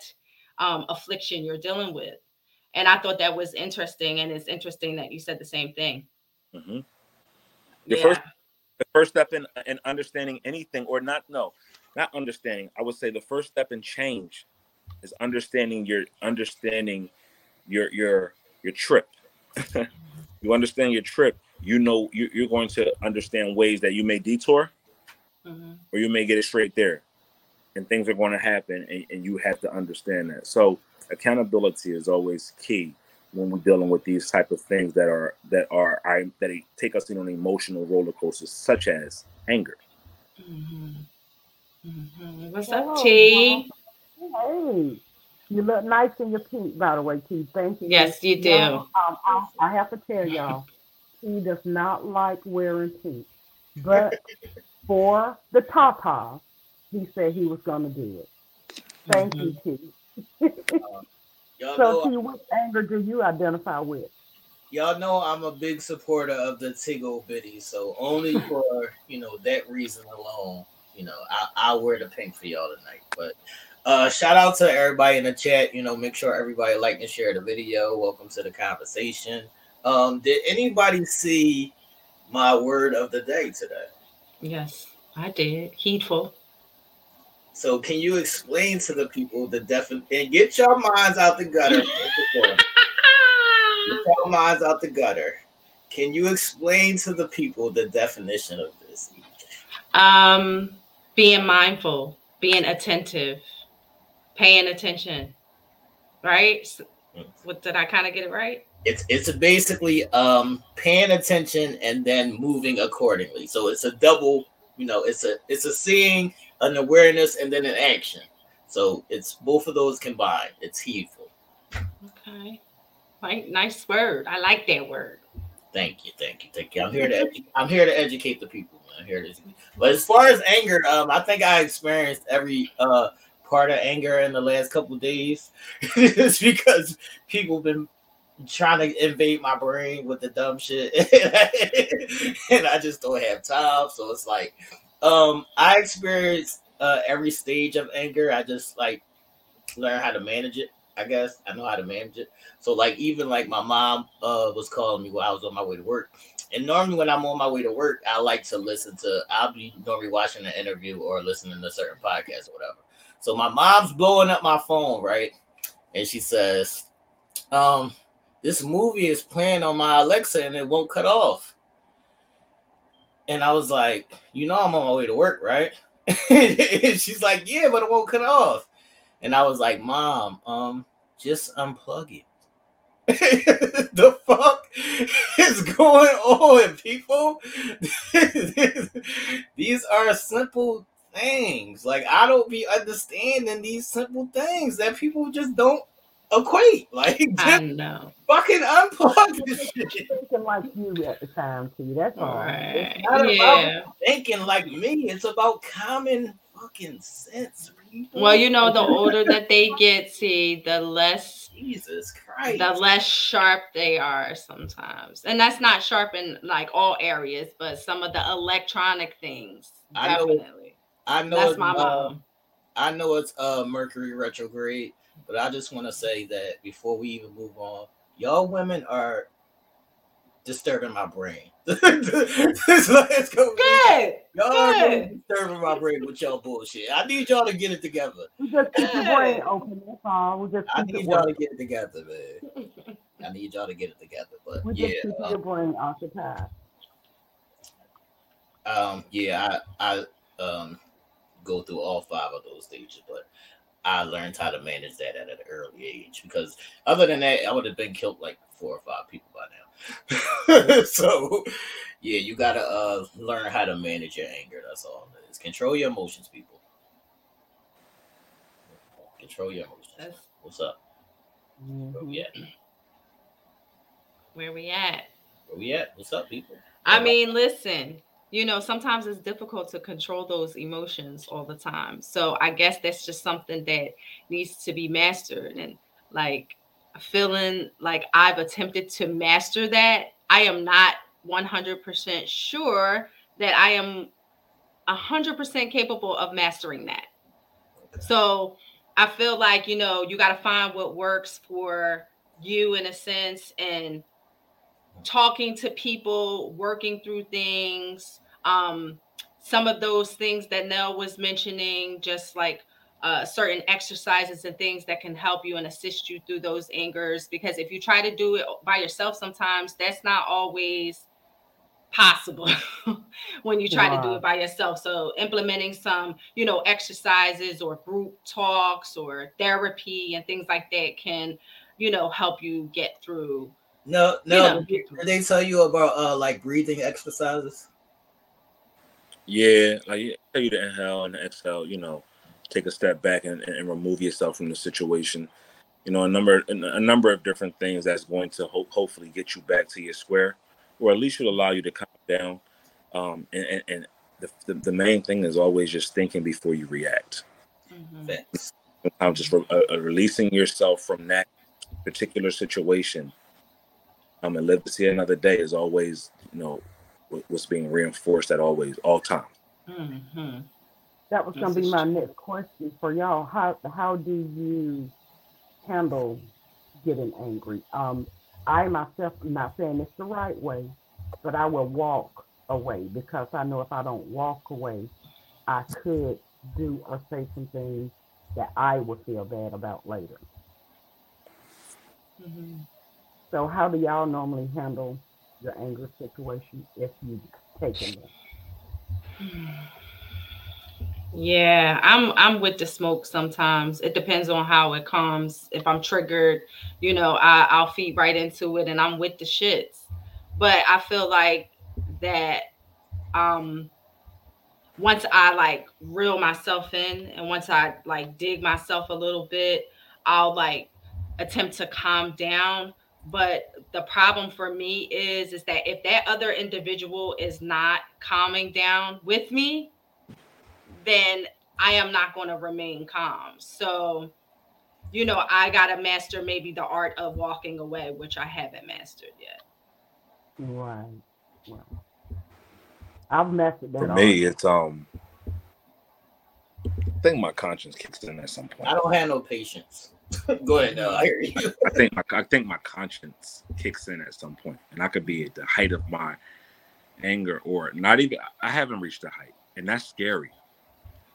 um, affliction you're dealing with. And I thought that was interesting, and it's interesting that you said the same thing. Mm-hmm. The yeah. first the first step in in understanding anything or not no not understanding i would say the first step in change is understanding your understanding your your your trip you understand your trip you know you, you're going to understand ways that you may detour mm-hmm. or you may get it straight there and things are going to happen and, and you have to understand that so accountability is always key when we're dealing with these type of things that are that are I, that take us in on emotional roller coasters, such as anger. Mm-hmm. Mm-hmm. What's up, T? Hey, you look nice in your pink, by the way, T. Thank you. Yes, you do. um, I, I, have to tell y'all, he does not like wearing pink, but for the top he said he was going to do it. Thank mm-hmm. you, T. Y'all so, know, what anger do you identify with? Y'all know I'm a big supporter of the Tigo Biddy, so only for you know that reason alone, you know, I, I'll wear the pink for y'all tonight. But uh, shout out to everybody in the chat. You know, make sure everybody like and share the video. Welcome to the conversation. Um, did anybody see my word of the day today? Yes, I did. Heedful. So can you explain to the people the definition and get your minds out the gutter? get your minds out the gutter. Can you explain to the people the definition of this? Um, being mindful, being attentive, paying attention. Right? Mm. What did I kind of get it right? It's it's basically um paying attention and then moving accordingly. So it's a double, you know, it's a it's a seeing an awareness and then an action. So it's both of those combined. It's heedful. Okay. Right. Nice word. I like that word. Thank you. Thank you. Thank you. I'm here to edu- I'm here to educate the people. I'm here to but as far as anger, um, I think I experienced every uh part of anger in the last couple days. it's because people been trying to invade my brain with the dumb shit and I just don't have time. So it's like um, I experienced uh, every stage of anger. I just like learn how to manage it. I guess I know how to manage it. So like even like my mom uh was calling me while I was on my way to work. And normally when I'm on my way to work, I like to listen to I'll be normally watching an interview or listening to certain podcasts or whatever. So my mom's blowing up my phone, right? And she says, um, this movie is playing on my Alexa and it won't cut off. And I was like, you know, I'm on my way to work, right? And she's like, yeah, but it won't cut off. And I was like, mom, um, just unplug it. the fuck is going on, people? these are simple things. Like I don't be understanding these simple things that people just don't equate. Like I know. Fucking unplug this shit. Thinking like you at the time, T. That's all. Right. It's not yeah. about thinking like me. It's about common fucking sense. People. Well, you know, the older that they get, see, the less Jesus Christ, the less sharp they are sometimes, and that's not sharp in like all areas, but some of the electronic things. I definitely. Know, I know. That's my uh, mom. I know it's uh Mercury retrograde, but I just want to say that before we even move on, y'all women are disturbing my brain. Let's go. Good. Y'all are Good. really disturbing my brain with y'all bullshit. I need y'all to get it together. We just keep your brain open. That's all. We just I need y'all to get it together, man. I need y'all to get it together. But We yeah, just keep uh, your brain occupied. um, yeah, I I um go through all five of those stages, but I learned how to manage that at an early age because other than that, I would have been killed like four or five people by now. so yeah, you gotta uh learn how to manage your anger. That's all it is. Control your emotions, people. Control your emotions. What's up? Where Mhm. we at? where we at. Where we at? What's up, people? I mean, listen, you know, sometimes it's difficult to control those emotions all the time. So I guess that's just something that needs to be mastered. And like feeling like I've attempted to master that, I am not 100% sure that I am 100% capable of mastering that. So I feel like, you know, you got to find what works for you in a sense and talking to people, working through things. Um, some of those things that Nell was mentioning, just like uh, certain exercises and things that can help you and assist you through those angers. Because if you try to do it by yourself, sometimes that's not always possible when you try to do it by yourself. So implementing some, you know, exercises or group talks or therapy and things like that can, you know, help you get through. No, You no. know. Did did they tell you about uh like breathing exercises? Yeah, like tell you to inhale and exhale. You know, take a step back and, and remove yourself from the situation. You know, a number a number of different things that's going to ho- hopefully get you back to your square, or at least will allow you to calm down. Um, and and, and the, the the main thing is always just thinking before you react. Mhm. Facts. Sometimes just re- uh, uh, releasing yourself from that particular situation. Um, and live to see another day is always you know what's being reinforced at always all time. Mhm. That was gonna be my true. next question for y'all. How how do you handle getting angry? Um, I myself am not saying it's the right way, but I will walk away because I know if I don't walk away, I could do or say some things that I would feel bad about later. Mhm. So how do y'all normally handle your anger situation if you've taken it? Yeah, I'm I'm with the smoke sometimes. It depends on how it comes. If I'm triggered, you know, I, I'll feed right into it and I'm with the shits. But I feel like that um once I like reel myself in and once I like dig myself a little bit, I'll like attempt to calm down. But the problem for me is is that if that other individual is not calming down with me, then I am not going to remain calm. So, you know, I got to master maybe the art of walking away, which I haven't mastered yet. Right. Well, I've mastered that. For already. me, it's um. I think my conscience kicks in at some point. I don't have no patience. Go ahead, no, I hear you. I think my I think my conscience kicks in at some point, and I could be at the height of my anger, or not even. I haven't reached the height, and that's scary,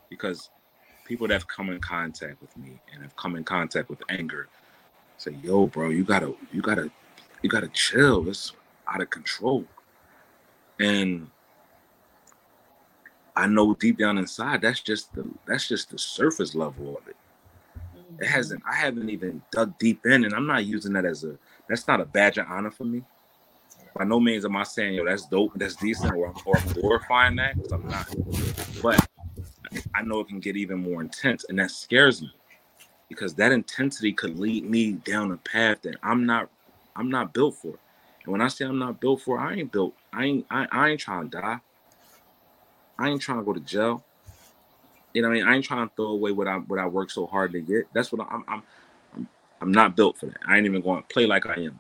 because people that have come in contact with me and have come in contact with anger say, "Yo, bro, you gotta, you gotta, you gotta chill. It's out of control," and I know deep down inside that's just the that's just the surface level of it it hasn't i haven't even dug deep in and i'm not using that as a that's not a badge of honor for me. By no means am i saying yo that's dope that's decent or, or i'm glorifying that because i'm not. But i know it can get even more intense and that scares me because that intensity could lead me down a path that i'm not i'm not built for. And when i say i'm not built for i ain't built i ain't i, I ain't trying to die. I ain't trying to go to jail you know what I mean? I ain't trying to throw away what I what I worked so hard to get. That's what I'm I'm I'm, I'm not built for that. I ain't even going to play like I am.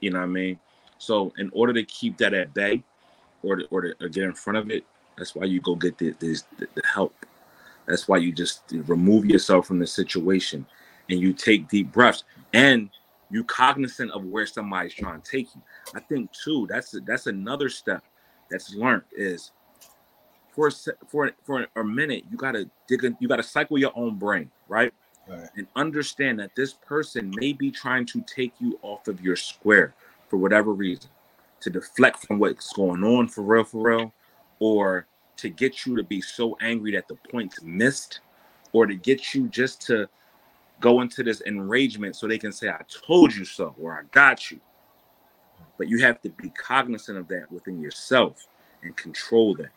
You know what I mean? So in order to keep that at bay or to, or to or get in front of it, that's why you go get the, the, the help. That's why you just remove yourself from the situation and you take deep breaths. And You cognizant of where somebody's trying to take you. I think too. That's that's another step that's learned is for a, for for a minute you gotta dig in, you gotta cycle your own brain right? Right. And understand that this person may be trying to take you off of your square for whatever reason to deflect from what's going on for real for real or to get you to be so angry that the point's missed or to get you just to go into this enragement so they can say i told you so or i got you. But you have to be cognizant of that within yourself and control that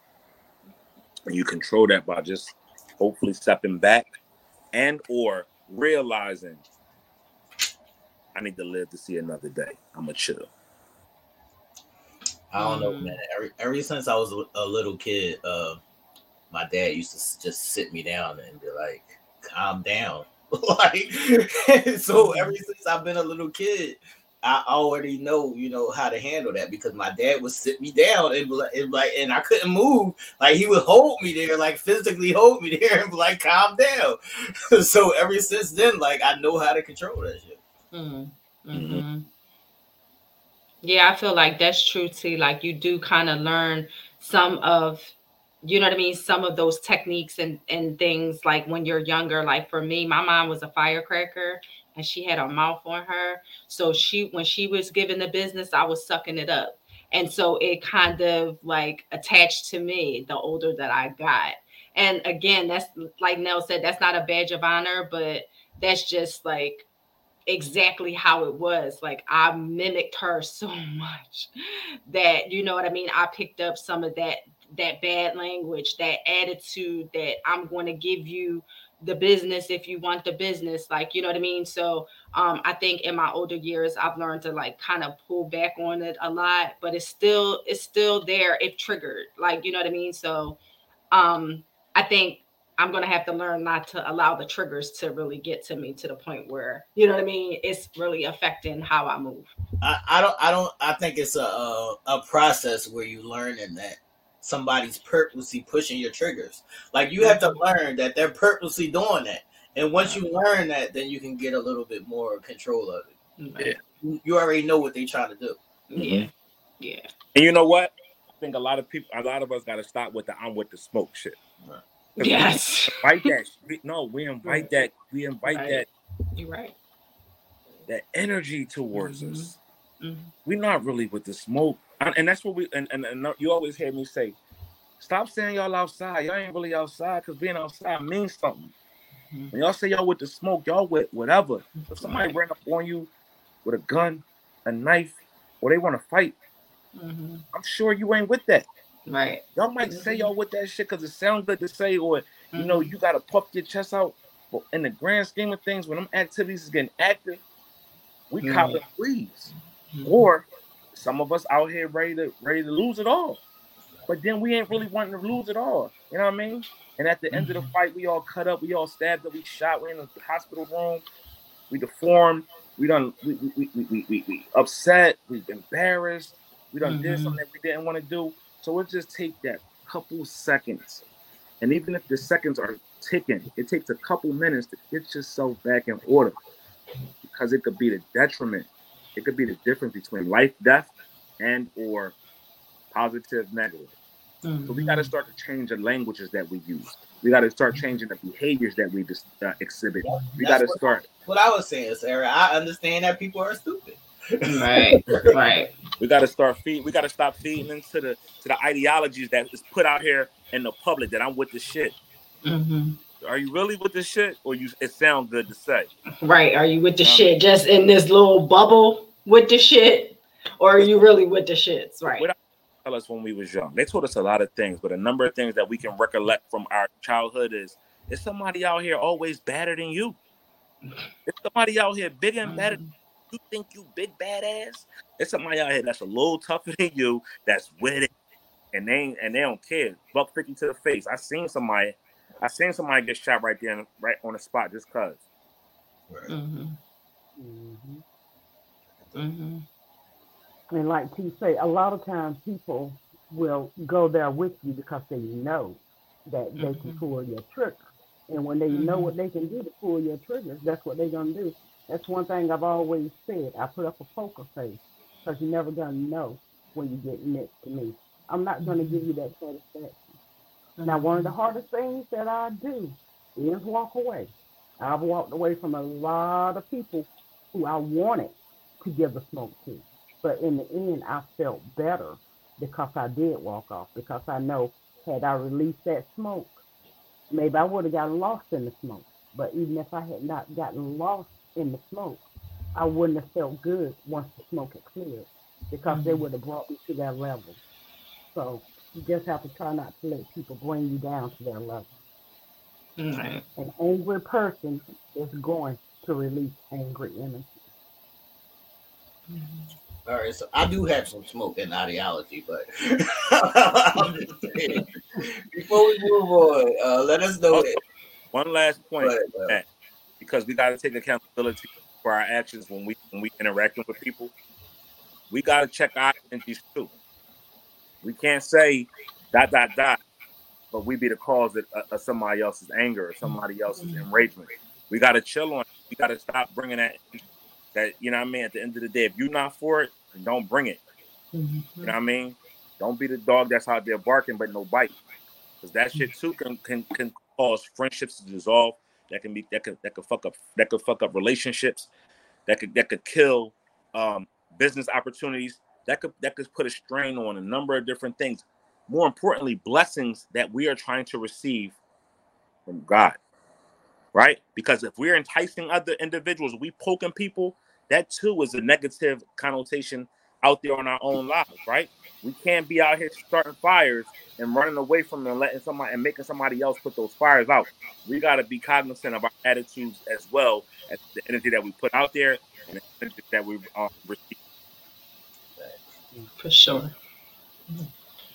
and you control that by just hopefully stepping back and or realizing I need to live to see another day. I'm a chill. I don't know, mm. man. Ever, ever since I was a little kid, uh, my dad used to just sit me down and be like, "Calm down." like, so ever since I've been a little kid, I already know, you know, how to handle that because my dad would sit me down and, like, and I couldn't move. Like he would hold me there, like physically hold me there, and be like, calm down. so ever since then, like I know how to control that shit. Mm-hmm. Mm-hmm. Yeah, I feel like that's true too. Like you do kind of learn some of, you know what I mean, some of those techniques and and things like when you're younger. Like for me, my mom was a firecracker and she had a mouth on her. So she when she was giving the business, I was sucking it up. And so it kind of like attached to me the older that I got. And again, that's like Nell said, that's not a badge of honor, but that's just like exactly how it was. Like I mimicked her so much that you know what I mean. I picked up some of that that bad language, that attitude that I'm going to give you the business if you want the business like you know what i mean? So um i think in my older years i've learned to like kind of pull back on it a lot but it's still it's still there if triggered like you know what i mean? So um i think i'm gonna have to learn not to allow the triggers to really get to me to the point where you know what i mean? It's really affecting how i move. I, I don't i don't i think it's a a process where you learn in that somebody's purposely pushing your triggers. Like you have to mm-hmm. learn that they're purposely doing that. And once you learn that, then you can get a little bit more control of it. Yeah. You, you already know what they're trying to do. Yeah. Mm-hmm. Yeah. And you know what? I think a lot of people, a lot of us got to stop with the "I'm with the smoke" shit. Right. Yes. Invite that. We, no, we invite that. We invite right. that. You're right. That energy towards mm-hmm. us. Mm-hmm. We're not really with the smoke and that's what we and, and, and you always hear me say, stop saying y'all outside. Y'all ain't really outside because being outside means something. Mm-hmm. When y'all say y'all with the smoke, y'all with whatever. If somebody ran up on you with a gun, a knife, or they want to fight, mm-hmm. I'm sure you ain't with that. Right. Y'all might mm-hmm. say y'all with that shit because it sounds good to say, or you know, mm-hmm. you gotta puff your chest out. But in the grand scheme of things, when them activities is getting active, we mm-hmm. cop it please. Mm-hmm. Or some of us out here ready to ready to lose it all. But then we ain't really wanting to lose it all. You know what I mean? And at the end of the mm-hmm. fight, we all cut up, we all stabbed up, we shot, we're in the hospital room, we deformed, we done we we we we, we, we upset, we embarrassed, we done mm-hmm. did something that we didn't want to do. So it just take that couple seconds. And even if the seconds are ticking, it takes a couple minutes to get yourself back in order because it could be the detriment it could be the difference between life, death, and or positive, negative. Mm-hmm. So we got to start to change the languages that we use. We got to start changing the behaviors that we just uh, exhibit. we got to start. What I was saying, Sarah, I understand that people are stupid. right, right. We got to start feed. We got to stop feeding into the to the ideologies that is put out here in the public that I'm with the shit. Mm-hmm. Are you really with the shit, or you? It sounds good to say. Right. Are you with the um, shit just in this little bubble with the shit, or are you really with the shits? Right. Tell us when we was young. They told us a lot of things, but a number of things that we can recollect from our childhood is: is somebody out here always better than you? Is somebody out here bigger and better? Mm-hmm. You think you big badass? It's somebody out here that's a little tougher than you, that's with it, and they and they don't care. Buck fifty to the face. I seen somebody I seen somebody get shot right there, right on the spot, just cause. Right. Mm-hmm. Mm-hmm. Mm-hmm. And like T say, a lot of times people will go there with you because they know that they can mm-hmm. pull your trigger. And when they know mm-hmm. what they can do to pull your triggers, that's what they're gonna do. That's one thing I've always said. I put up a poker face because you're never gonna know when you get next to me. I'm not gonna give you that satisfaction. Now, one of the hardest things that I do is walk away. I've walked away from a lot of people who I wanted to give the smoke to. But in the end, I felt better because I did walk off, because I know had I released that smoke, maybe I would have gotten lost in the smoke. But even if I had not gotten lost in the smoke, I wouldn't have felt good once the smoke had cleared because mm-hmm. they would have brought me to that level. So you just have to try not to let people bring you down to their level. Right. An angry person is going to release angry energy. Mm-hmm. All right, so I do have some smoke and ideology, but before we move on, uh, let us know. Okay. One last point, uh, because we got to take accountability for our actions when we when we interacting with people. We got to check our energies too. We can't say dot dot dot, but we be the cause of, of somebody else's anger or somebody else's mm-hmm. enragement. We got to chill on. It. We got to stop bringing that. That you know what I mean. At the end of the day, if you're not for it, don't bring it. Mm-hmm. You know what I mean. Don't be the dog that's out there barking but no bite, because that shit too can can can cause friendships to dissolve. That can be that could that could fuck up that could fuck up relationships. That could that could kill um, business opportunities that could that could put a strain on a number of different things. More importantly, blessings that we are trying to receive from God. Right? Because if we're enticing other individuals, we poking people, that too is a negative connotation out there on our own lives, right? We can't be out here starting fires and running away from them letting somebody and making somebody else put those fires out. We got to be cognizant of our attitudes as well as the energy that we put out there and the energy that we uh, receive for sure.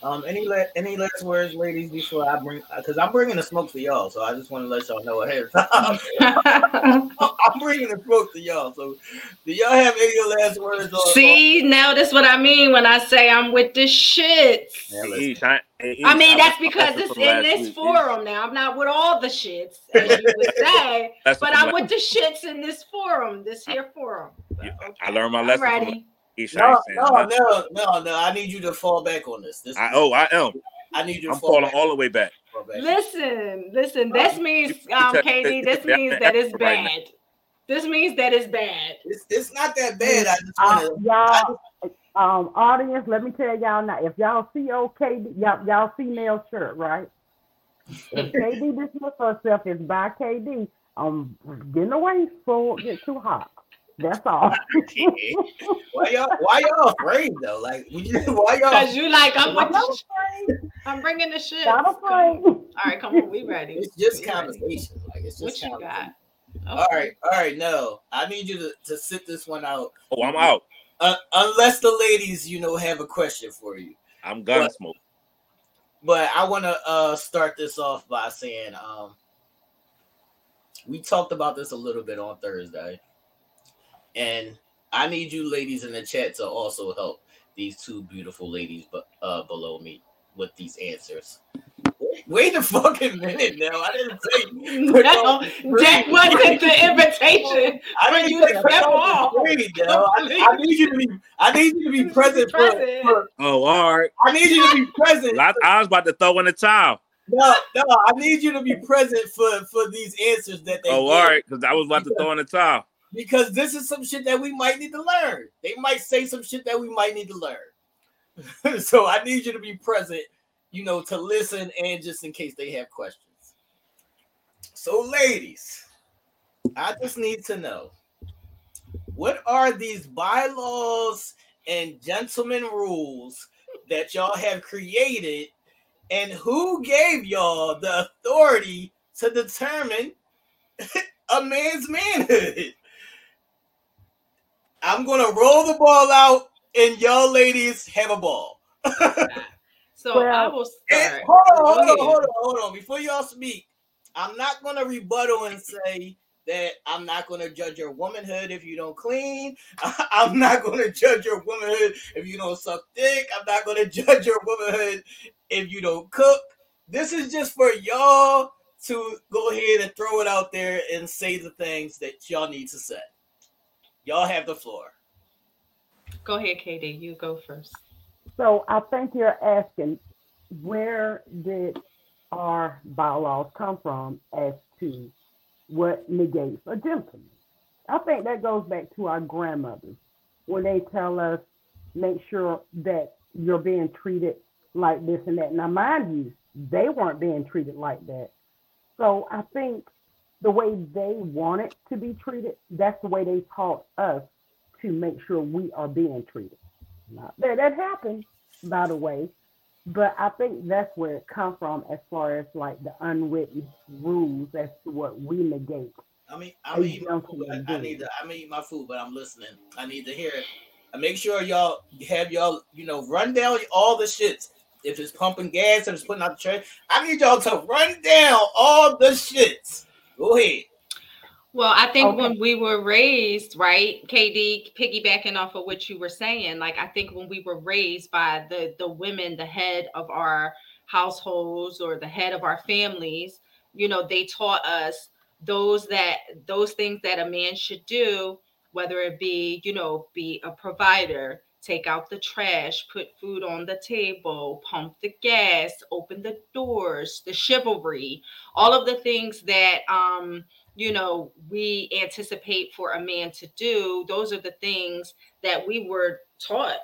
Um, any la- any last words, ladies, before I bring because I'm bringing the smoke for y'all, so I just want to let y'all know ahead of time. I'm bringing the smoke to y'all. So, do y'all have any last words? On, See, on- now that's what I mean when I say I'm with the shits. Yeah, I mean that's because it's in this week. forum now. I'm not with all the shits, as you would say, but I'm with the shits in this forum, this here forum. okay. I learned my lesson. I'm ready. No, no, no, no, no. I need you to fall back on this. this I, oh, I am. I need you. I'm falling back. all the way back. Listen, listen. This means, um, KD. This means that it's bad. This means that it's bad. It's, it's not that bad. I just want to. Uh, y'all, um, audience, let me tell y'all now. If y'all see OKD, y'all, y'all see Nell shirt, right? If KD dismiss herself, it's by KD. Um, getting away so it get too hot. That's all. why y'all? Why y'all afraid though? Like, why y'all? Because you like I'm with the I'm bringing the shit. Not afraid. All right, come on, we ready. It's just we conversation. Ready. Like it's just what you got. Okay. All right, all right. No, I need you to, to sit this one out. Oh, I'm out. Uh, unless the ladies, you know, have a question for you. I'm gonna smoke. But I want to uh, start this off by saying, um, we talked about this a little bit on Thursday and I need you ladies in the chat to also help these two beautiful ladies but uh below me with these answers. Wait a fucking minute now. I didn't say no, that wasn't the invitation. I need you to step off. Wait, I, I, need you to be I need you to be present, present. For, for, Oh, all right. I need you to be present. I, I was about to throw in the towel. No, no, I need you to be present for for these answers that they. Oh, all right, because I was about to throw in the towel because this is some shit that we might need to learn. They might say some shit that we might need to learn. so I need you to be present, you know, to listen and just in case they have questions. So, ladies, I just need to know what are these bylaws and gentlemen rules that y'all have created, and who gave y'all the authority to determine a man's manhood? I'm gonna roll the ball out, and y'all ladies have a ball. so well, I will eh, start. hold on, hold on, hold on, hold on. Before y'all speak, I'm not gonna rebuttal and say that I'm not going to judge your womanhood if you don't clean. I'm not going to judge your womanhood if you don't suck dick. I'm not going to judge your womanhood if you don't cook. This is just for y'all to go ahead and throw it out there and say the things that y'all need to say. Y'all have the floor. Go ahead, KD. You go first. So I think you're asking where did our bylaws come from as to what negates a gentleman? I think that goes back to our grandmothers when they tell us make sure that you're being treated like this and that. Now, mind you, they weren't being treated like that. So I think the way they wanted to be treated, that's the way they taught us to make sure we are being treated. Now, that, that happened, by the way, but I think that's where it comes from as far as like the unwritten rules as to what we negate. I mean, I'm eating my food. I, I need to. I'm eating my food, but I'm listening. I need to hear it. And make sure y'all have y'all, you know, run down all the shits. If it's pumping gas, if it's putting out the trash, I need y'all to run down all the shits. Go ahead. Well, I think okay. when we were raised, right, KD, piggybacking off of what you were saying, like I think when we were raised by the the women, the head of our households or the head of our families, you know, they taught us those that those things that a man should do, whether it be, you know, be a provider, take out the trash, put food on the table, pump the gas, open the doors, the chivalry, all of the things that um you know we anticipate for a man to do. Those are the things that we were taught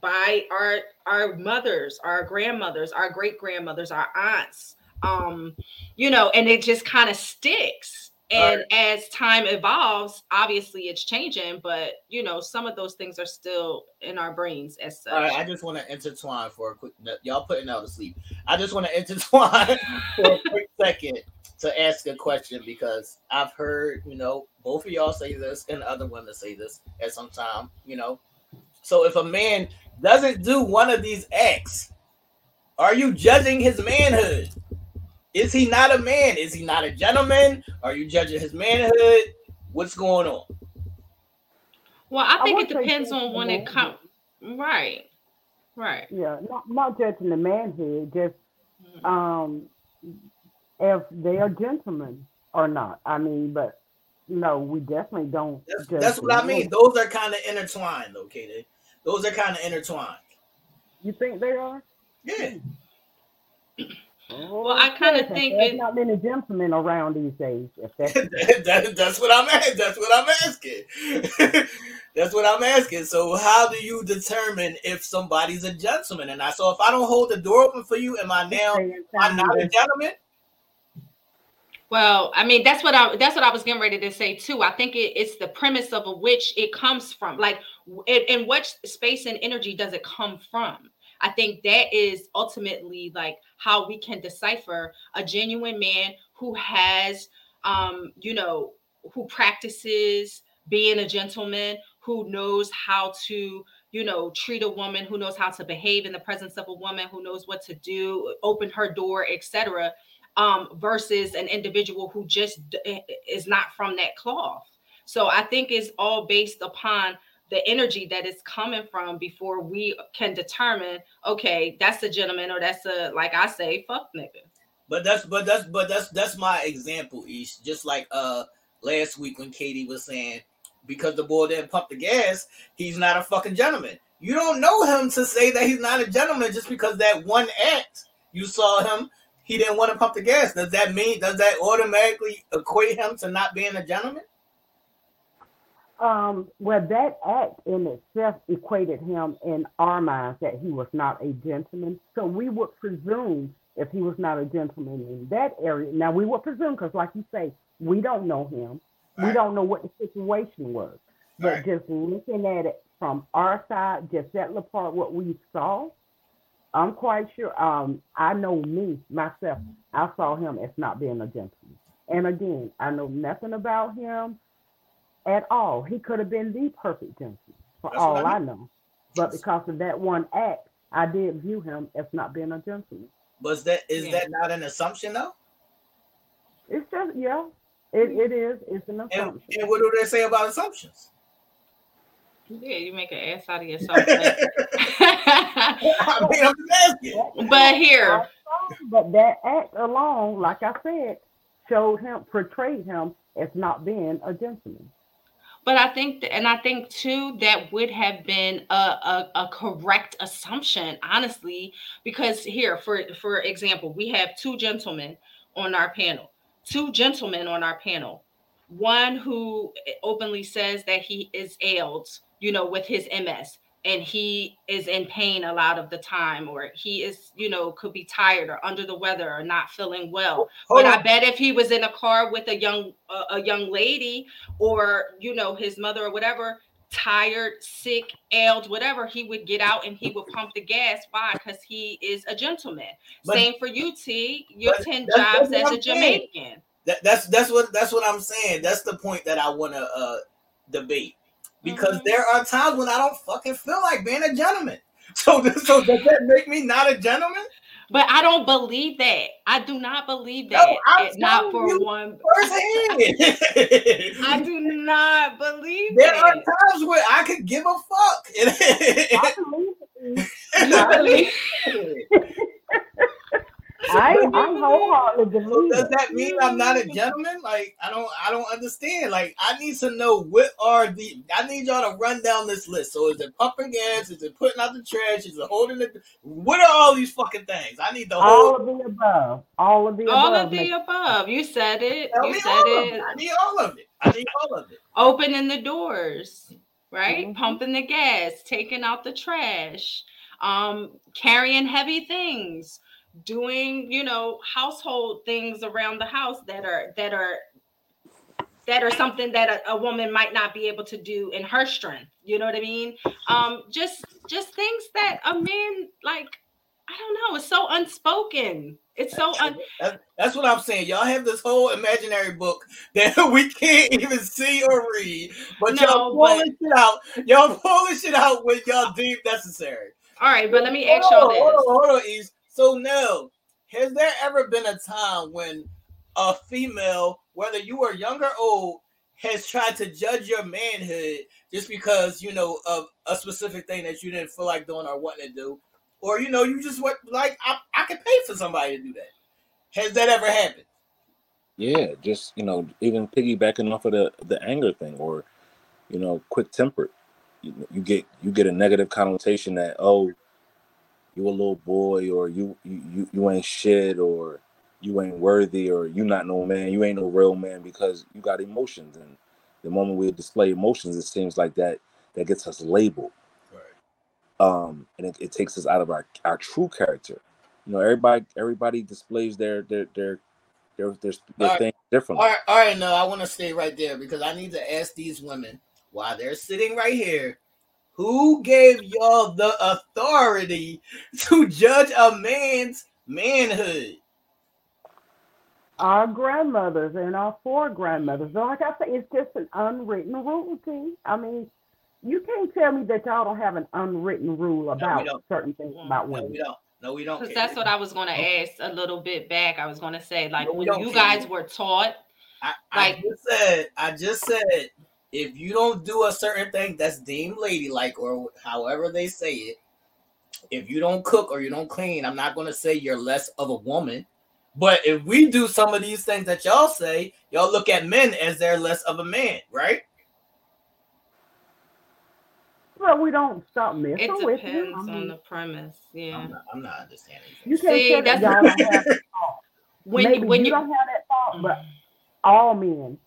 by our our mothers our grandmothers our great grandmothers our aunts. Um you know and it just kind of sticks and right. as time evolves obviously it's changing but you know some of those things are still in our brains as such all right i just want to intertwine for a quick y'all putting out to sleep i just want to intertwine for a quick second to ask a question because I've heard, you know, both of y'all say this and other women say this at some time, you know. So if a man doesn't do one of these acts, are you judging his manhood? Is he not a man? Is he not a gentleman? Are you judging his manhood? What's going on? Well, I think I it depends on when it comes. Right. Right. Yeah, not, not judging the manhood, just mm-hmm. um if they are gentlemen or not. I mean, but no, we definitely don't. That's, that's what I mean. Those are kind of intertwined, okay? Those are kind of intertwined. You think they are? Yeah. Oh, well, I oh, kind of think there's it, not many gentlemen around these days. If that's, that, that's what I'm asking. That's what I'm asking. that's what I'm asking. So, how do you determine if somebody's a gentleman? And I so if I don't hold the door open for you, am I now? I'm not a gentleman. Well, I mean, that's what I that's what I was getting ready to say too. I think it, it's the premise of which it comes from. Like, in what space and energy does it come from? I think that is ultimately like how we can decipher a genuine man who has, um, you know, who practices being a gentleman, who knows how to you know treat a woman who knows how to behave in the presence of a woman who knows what to do open her door etc um, versus an individual who just eh, is not from that cloth. So I think it's all based upon the energy that is coming from before we can determine, okay, that's a gentleman or that's a like I say, fuck nigga. But that's but that's but that's that's my example, Ish. Just like uh last week when KD was saying because the boy didn't pump the gas, he's not a fucking gentleman. You don't know him to say that he's not a gentleman just because that one act you saw him he didn't want to pump the gas. Does that mean does that automatically equate him to not being a gentleman? Um, well, that act in itself equated him in our minds that he was not a gentleman. So we would presume if he was not a gentleman in that area. Now we would presume because, like you say, we don't know him. we don't know what the situation was. But right. just looking at it from our side, just that little part, what we saw, I'm quite sure. Um, I know me myself. I saw him as not being a gentleman. And again, I know nothing about him at all. He could have been the perfect gentleman for That's all I, mean. I, know. But because of that one act, I did view him as not being a gentleman. Was that is yeah. that not an assumption though? It's just yeah, it, it is. It's an assumption. And, and what do they say about assumptions? Yeah, you make an ass out of yourself. I mean, But here. But that act alone, like I said, showed him, portrayed him as not being a gentleman. But I think, th- and I think too, that would have been a, a, a correct assumption, honestly, because here, for for example, we have two gentlemen on our panel, two gentlemen on our panel. One who eh, openly says that he is ailed, you know, with his MS and he is in pain a lot of the time or he is you know could be tired or under the weather or not feeling well. Hold but on. i bet if he was in a car with a young uh, a young lady or you know his mother or whatever tired sick ailed whatever he would get out and he would pump the gas. Why? Because he is a gentleman. But- same for you t. Your but 10 that's- jobs as a jamaican. That, that's that's what that's what I'm saying. That's the point that I want to uh, debate because Mhm. there are times when I don't fucking feel like being a gentleman. So so does that make me not a gentleman? but i don't believe that i do not believe No, that I'm not for one. I do not believe there that. are times where I could give a fuck. I believe it. You I believe- I, I wholeheartedly So does that mean I'm not a gentleman? Like I don't I don't understand. Like I need to know what are the I need y'all to run down this list. So is it pumping gas? Is it putting out the trash? Is it holding it? What are all these fucking things? I need the All of the above. All of the all above. of the above. You said it. tell You said all of it. it. I need all of it. I need all of it. Opening the doors, right? Mhm. Pumping the gas, taking out the trash, um, carrying heavy things, doing, you know, household things around the house that are that are that are something that a, a woman might not be able to do in her strength. You know what I mean? Um, just just things that a man like I don't know, it's so unspoken. It's so un- That- that's what I'm saying. Y'all have this whole imaginary book that we can't even see or read, but y'all No, pulling shit out. Y'all pulling shit out when y'all deem necessary. all right, but let me ask y'all this. Hold on, hold on, East. So now, has there ever been a time when a female, whether you are young or old, has tried to judge your manhood just because you know of a specific thing that you didn't feel like doing or wanting to do, or you know you just went like I, I could pay for somebody to do that. Has that ever happened? Yeah, just you know, even piggybacking off of the the anger thing, or you know, quick tempered. You, you get you get a negative connotation that oh, you a little boy, or you you you, you ain't shit, or you ain't worthy, or you not no man, you ain't no real man because you got emotions, and the moment we display emotions, it seems like that that gets us labeled, Right. um, and it, it takes us out of our our true character. You know, everybody everybody displays their their their their their, their thing differently. All right, all right. No, I want to stay right there because I need to ask these women while they're sitting right here. Who gave y'all the authority to judge a man's manhood? Our grandmothers and our four grandmothers. So like I say, it's just an unwritten rule, T. I mean, you can't tell me that y'all don't have an unwritten rule about don't. certain things about No, women. we don't. No, we don't. Because that's what I was going to ask a little bit back. I was going to say, like, No, when you care. guys were taught, I, I like- just said. I just said. If you don't do a certain thing that's deemed ladylike or however they say it, if you don't cook or you don't clean, I'm not going to say you're less of a woman. But if we do some of these things that y'all say, y'all look at men as they're less of a man, right? But we don't stop it messing with you. depends I on mean, the premise. Yeah. I'm, not, I'm not understanding. you can't See, tell that that's- y'all don't have that thought. When Maybe when you, you, don't have that thought, but Mm. all men,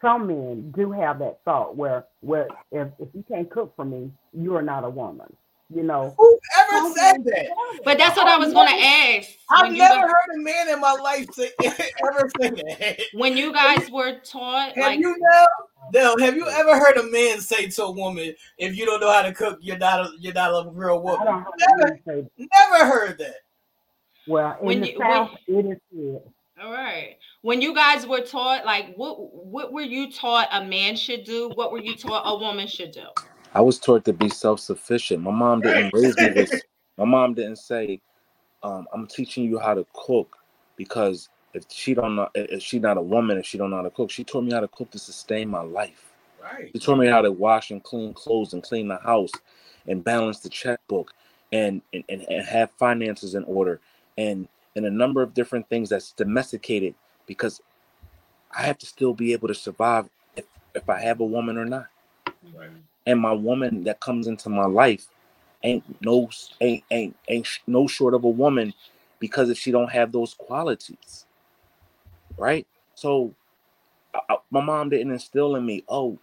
some men do have that thought where, where if, if you can't cook for me, you are not a woman. You know. Who ever said men that? but that's what I was going to ask. I've never guys, heard a man in my life say ever say that. when you guys were taught, Have like, you know? Dale, have you ever heard a man say to a woman, "If you don't know how to cook, you're not a you're not a real I woman"? don't Never, say that. never heard that. Well, in When the you- when- South, it is said. all right. When you guys were taught, like, what what were you taught a man should do? What were you taught a woman should do? I was taught to be self-sufficient. My mom didn't raise me this. My mom didn't say, um, "I'm teaching you how to cook," because if she don't know, if she not a woman, if she don't know how to cook, she taught me how to cook to sustain my life. Right. She taught me how to wash and clean clothes and clean the house and balance the checkbook and and, and, and have finances in order and and a number of different things that's domesticated because I have to still be able to survive if if I have a woman or not. Right. and my woman that comes into my life ain't no ain't ain't ain't no short of a woman because if she don't have those qualities right? So I, my mom didn't instill in me oh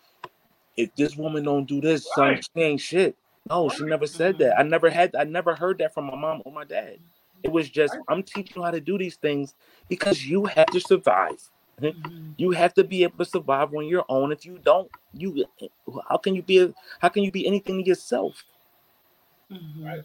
if this woman don't do this son she ain't shit. No she never said mm-hmm. that. I never had i never heard that from my mom or my dad it was just i'm teaching you how to do these things because you have to survive Mhm. you have to be able to survive on your own if you don't you how can you be a, how can you be anything to yourself Mhm. Right.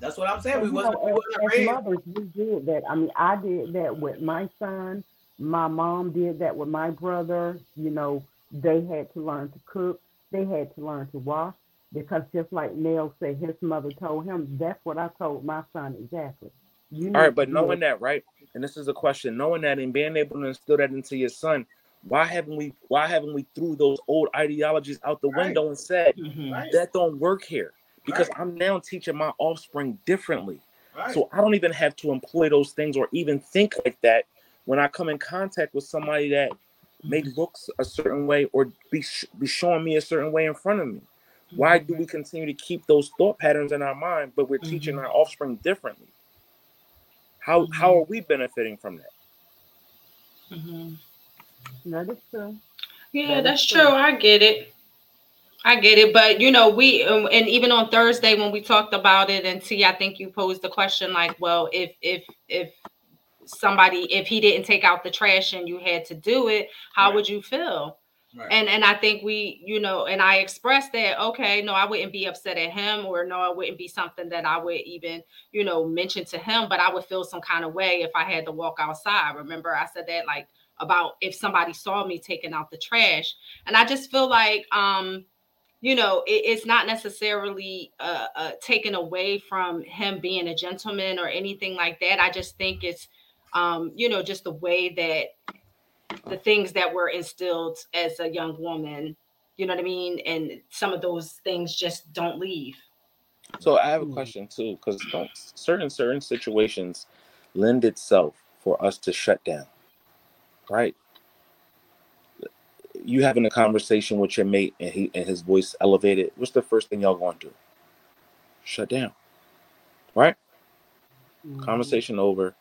That's what I'm saying. We wasn't, know, we wasn't as raised. mothers, we did that. I mean, I did that with my son. My mom did that with my brother. You know, they had to learn to cook. They had to learn to wash because just like Nell said, his mother told him, that's what I told my son exactly. You all need right but knowing that right and this is a question knowing that and being able to instill that into your son why haven't we why haven't we threw those old ideologies out the Right. window and said Mhm. Right. that don't work here because Right. i'm now teaching my offspring differently Right. So I don't even have to employ those things or even think like that when I come in contact with somebody that may look a certain way or be sh- be showing me a certain way in front of me. Why do we continue to keep those thought patterns in our mind, but we're teaching Mhm. our offspring differently? How how are we benefiting from that? Mhm. That is true. Yeah, That is that's true. true. I get it. I get it, but you know, we um, and even on Thursday when we talked about it, and see, I think you posed the question like, well, if if if somebody if he didn't take out the trash and you had to do it, how Right. would you feel? Right. And and I think we, you know, and I expressed that, okay, no, I wouldn't be upset at him, or no, it wouldn't be something that I would even, you know, mention to him, but I would feel some kind of way if I had to walk outside. Remember, I said that like about if somebody saw me taking out the trash. And I just feel like um, you know, it, it's not necessarily uh, uh taken away from him being a gentleman or anything like that. I just think it's um, you know, just the way that the things that were instilled as a young woman, you know what I mean? And some of those things just don't leave. So I have a question too, because certain certain situations lend itself for us to shut down, right? You having a conversation with your mate and he and his voice elevated. What's the first thing y'all going to do? Shut down, right? Mhm. Conversation over.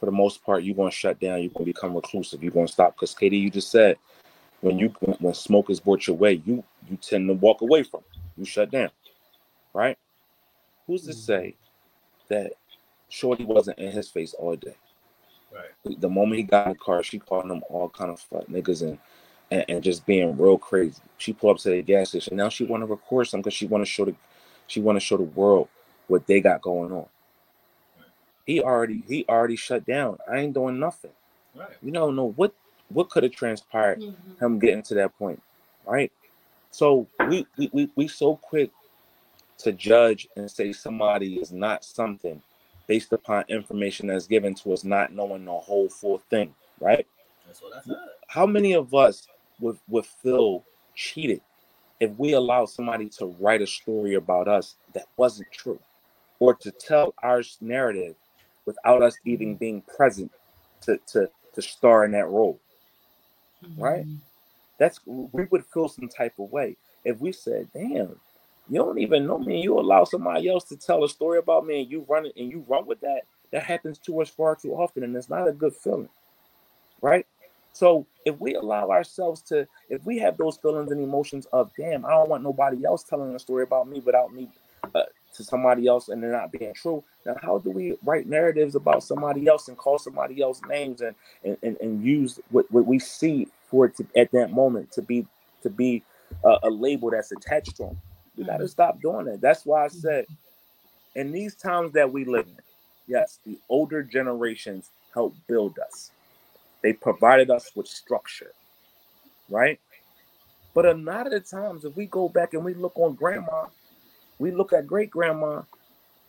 For the most part, you're going to shut down. You're going to become reclusive. You're going to stop. Because KD, you just said when you when smoke is brought your way, you you tend to walk away from. it. You shut down, right? Who's to Mhm. say that Shorty wasn't in his face all day? Right. the moment he got in the car, she called him all kind of fuck niggas and, and and just being real crazy. She pulled up to the gas station. Now she want to record something because she want to show the she want to show the world what they got going on. He already he already shut down. I ain't doing nothing. Right. You don't know what what could have transpired Mhm. him getting to that point, right? So we we we, we so quick to judge and say somebody is not something based upon information that's given to us, not knowing the whole full thing, right? That's what I said. How many of us would, would feel cheated if we allowed somebody to write a story about us that wasn't true, or to tell our narrative without us even being present to to to star in that role? Right. That's we would feel some type of way if we said, "Damn, you don't even know me. and You allow somebody else to tell a story about me, and you run it and you run with that. That happens to us far too often, and it's not a good feeling, right? So if we allow ourselves to, if we have those feelings and emotions of, "Damn, I don't want nobody else telling a story about me without me uh, to somebody else, and they're not being true," Now, how do we write narratives about somebody else and call somebody else names and and, and, and use what, what we see for it to at that moment to be to be a, a label that's attached to them. We got to stop doing that. That's why I mm-hmm. said, in these times that we live in, yes, the older generations helped build us. They provided us with structure, right? But a lot of the times, if we go back and we look on grandma, we look at great grandma.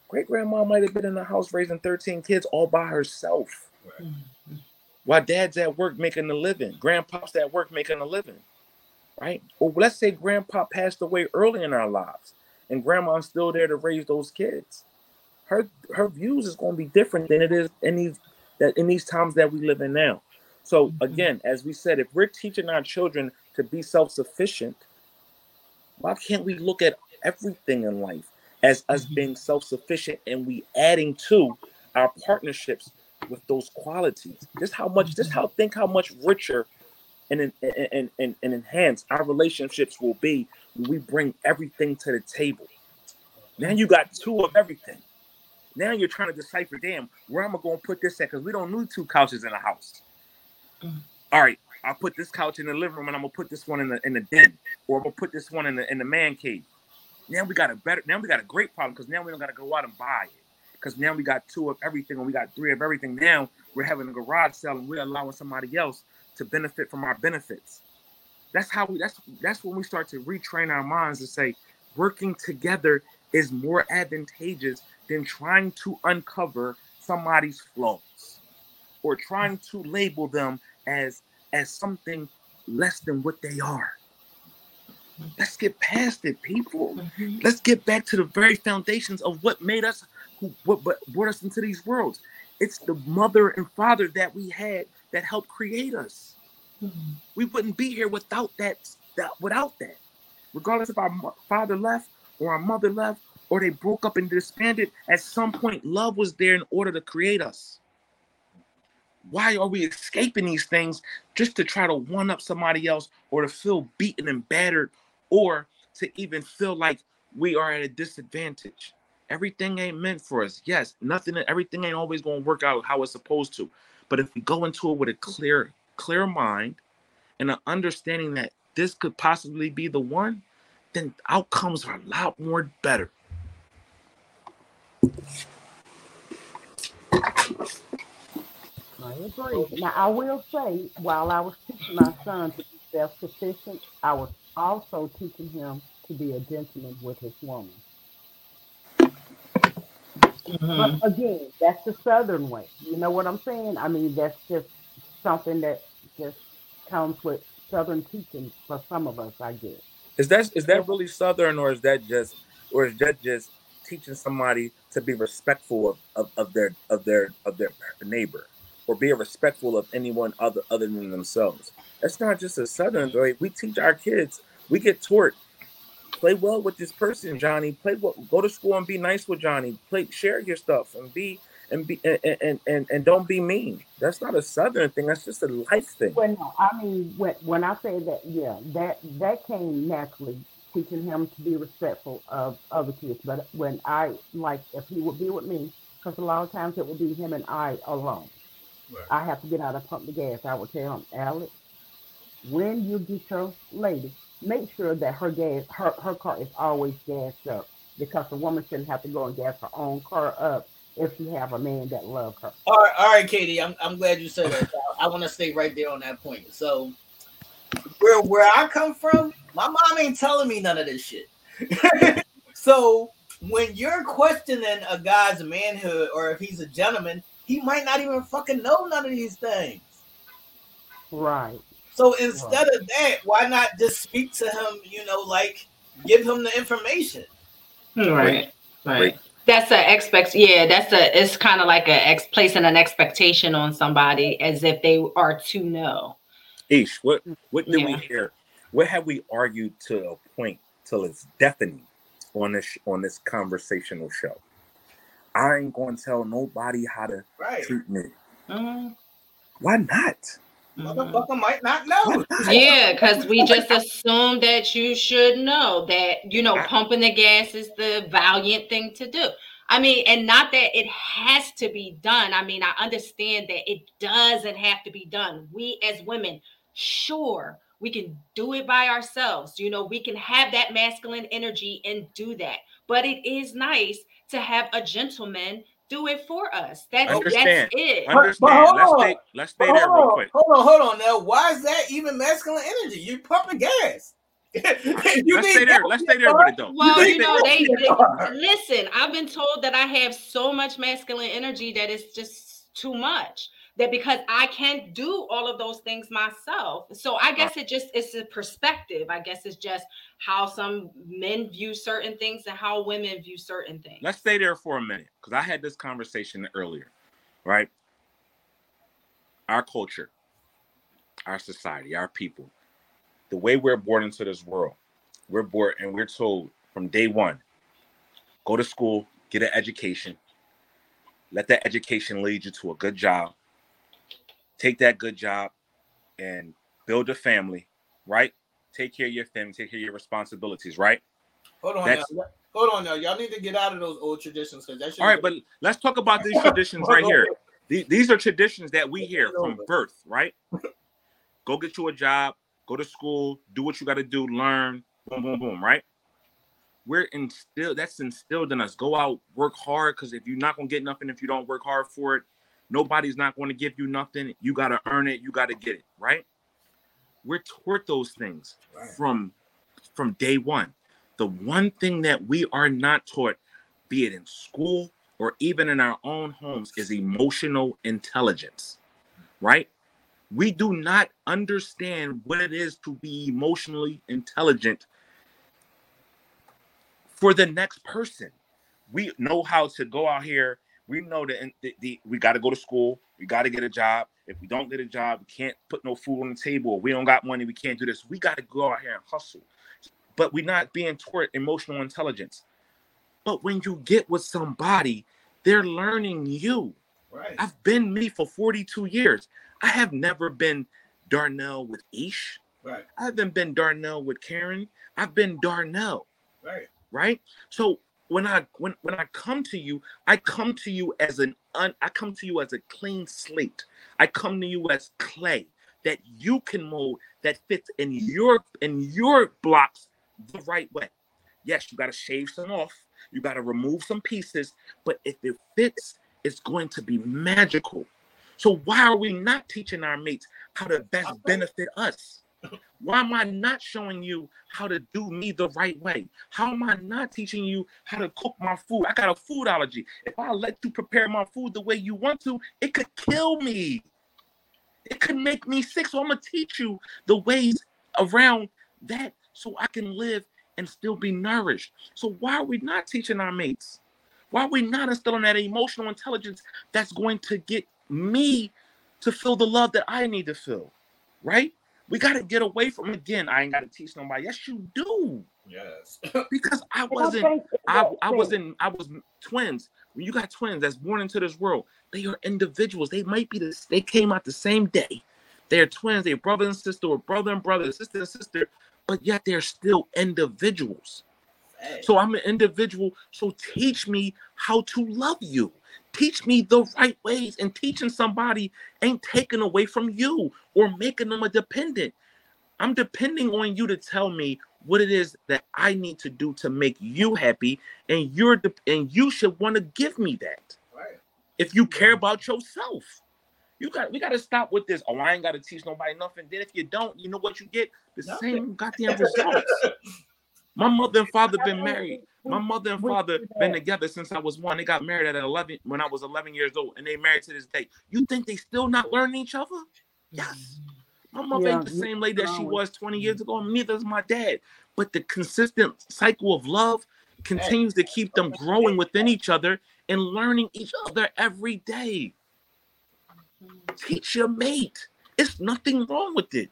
Great grandma might have been in the house raising 13 kids all by herself. While dad's at work making a living, grandpa's at work making a living, right? Or let's say grandpa passed away early in our lives and grandma's still there to raise those kids. Her her views is going to be different than it is in these that in these times that we live in now. So Mhm. again, as we said, if we're teaching our children to be self-sufficient, Why can't we look at everything in life as us Mhm. being self-sufficient and we adding to our partnerships with those qualities? Just how much, just how think how much richer and and, and, and, enhance our relationships will be when we bring everything to the table. Now you got two of everything. Now you're trying to decipher, damn, where am I going to put this at? Because we don't need two couches in the house. Mm. All right, I'll put this couch in the living room and I'm gonna put this one in the in the den, or I'm gonna put this one in the in the man cave. Now we got a better, now we got a great problem because now we don't gotta go out and buy it. Because now we got two of everything and we got three of everything. Now we're having a garage sale and we're allowing somebody else to benefit from our benefits. That's how we that's that's when we start to retrain our minds to say working together is more advantageous than trying to uncover somebody's flaws or trying to label them as as something less than what they are. Let's get past it, people. Mhm. Let's get back to the very foundations of what made us, who what, what brought us into these worlds. It's the mother and father that we had that helped create us. Mhm. We wouldn't be here without that. that without that, regardless if our father left or our mother left or they broke up and disbanded, at some point, love was there in order to create us. Why are we escaping these things just to try to one up somebody else or to feel beaten and battered or to even feel like we are at a disadvantage? Everything ain't meant for us. Yes, nothing, everything ain't always going to work out how it's supposed to. But if we go into it with a clear, clear mind and an understanding that this could possibly be the one, then outcomes are a lot more better. I agree. Now, I will say, while I was teaching my son to be self sufficient, I was also teaching him to be a gentleman with his woman. Mhm. But again, that's the Southern way. You know what I'm saying? I mean, that's just something that just comes with Southern teaching for some of us, I guess. Is that is that really southern, or is that just, or is that just teaching somebody to be respectful of, of, of their of their of their neighbor, or be respectful of anyone other other than themselves? That's not just a southern way. We teach our kids. We get taught. Play well with this person, Johnny. Play well. Go to school and be nice with Johnny. Play, share your stuff, and be and be and and, and, and don't be mean. That's not a southern thing. That's just a life thing. Well, no, I mean, when, when I say that, yeah, that that came naturally, teaching him to be respectful of other kids. But when I, like, if he would be with me, because a lot of times it would be him and I alone. Right. I have to get out and pump the gas. I would tell him, Alex, when you get your lady, make sure that her gas, her, her car is always gassed up. Because the woman shouldn't have to go and gas her own car up if she have a man that love her. All right, all right, KD. I'm, I'm glad you said that. I, want to stay right there on that point. So, where where I come from, my mom ain't telling me none of this shit. so when you're questioning a guy's manhood or if he's a gentleman, he might not even fucking know none of these things. Right. So instead of that, why not just speak to him? You know, like give him the information. Hmm. Right. Right. Great. That's a expect. Yeah, that's a. It's kind of like a ex placing an expectation on somebody as if they are to know. Ish, what what did we hear? What have we argued to a point till it's deafening on this on this conversational show? I ain't gonna tell nobody how to Right. treat me. Mhm. Why not? Motherfucker might not know. not? Yeah, because we just assume that you should know that you know pumping the gas is the valiant thing to do. I mean, and not that it has to be done. I mean, I understand that it doesn't have to be done. We as women, sure, we can do it by ourselves. You know, we can have that masculine energy and do that. But it is nice to have a gentleman do it for us. That's Understand. that's it. But- but Understand? hold Let's on. stay let's stay there hold real on, quick. hold on, hold on. Now, why is that even masculine energy? You're pumping gas. you Let's stay there. Let's stay there with it though. Well, Let's you know, they, in they listen. I've been told that I have so much masculine energy that it's just too much. That because I can't do all of those things myself. So I guess it just it's a perspective. I guess it's just how some men view certain things and how women view certain things. let's stay there for a minute because I had this conversation earlier, right? Our culture, our society, our people, the way we're born into this world, we're born and we're told from day one, go to school, get an education, let that education lead you to a good job. Take that good job and build a family, right? Take care of your family, take care of your responsibilities, right? Hold on, That's- y'all. hold on, y'all. Y'all need to get out of those old traditions because that. All right, but let's talk about these traditions right here. These, these are traditions that we hear from birth, right? Go get you a job, go to school, do what you got to do, learn, boom, boom, boom, right? We're instilled, that's instilled in us. Go out, work hard, because if you're not going to get nothing, if you don't work hard for it, nobody's not going to give you nothing. You got to earn it, you got to get it, right? We're taught those things Right. from from day one. The one thing that we are not taught, be it in school or even in our own homes, is emotional intelligence, right? We do not understand what it is to be emotionally intelligent for the next person. We know how to go out here. We know that the, the, we got to go to school. We got to get a job. If we don't get a job, we can't put no food on the table. We don't got money. We can't do this. We got to go out here and hustle. But we're not being taught emotional intelligence. But when you get with somebody, they're learning you. right. I've been me for 42 years. I have never been Darnell with Ish. Right. I haven't been Darnell with Karen. I've been Darnell, Right. right? So when I when when I come to you, I come to you as an un, I come to you as a clean slate. I come to you as clay that you can mold that fits in your in your blocks the right way. Yes, you got to shave some off. You got to remove some pieces, but if it fits, it's going to be magical. So why are we not teaching our mates how to best benefit us? Why am I not showing you how to do me the right way? How am I not teaching you how to cook my food? I got a food allergy. If I let you prepare my food the way you want to, it could kill me. It could make me sick. So I'm gonna teach you the ways around that so I can live and still be nourished. So why are we not teaching our mates? Why are we not instilling that emotional intelligence that's going to get me to feel the love that I need to feel? Right? We got to get away from again. I ain't got to teach nobody. Yes, you do. Yes. Because I wasn't I, I wasn't. I was twins. When you got twins that's born into this world, they are individuals. They might be this, they came out the same day. They're twins, they're brother and sister, or brother and brother, sister and sister, but yet they're still individuals. Hey. So I'm an individual. So teach me how to love you. Teach me the right ways. And teaching somebody ain't taking away from you or making them a dependent. I'm depending on you to tell me what it is that I need to do to make you happy, and you're de- and you should want to give me that right. if you care about yourself. You got we got to stop with this. Oh, I ain't got to teach nobody nothing. Then if you don't, you know what you get? The Nothing. same goddamn results. My mother and father been married. My mother and father been together since I was one. They got married at 11 when I was 11 years old, and they married to this day. You think they still not learning each other? Yes. My mother Yeah, ain't the same lady that she was 20 years mm-hmm. ago, and neither is my dad. But the consistent cycle of love continues to keep them growing within each other and learning each other every day. Teach your mate. It's nothing wrong with it.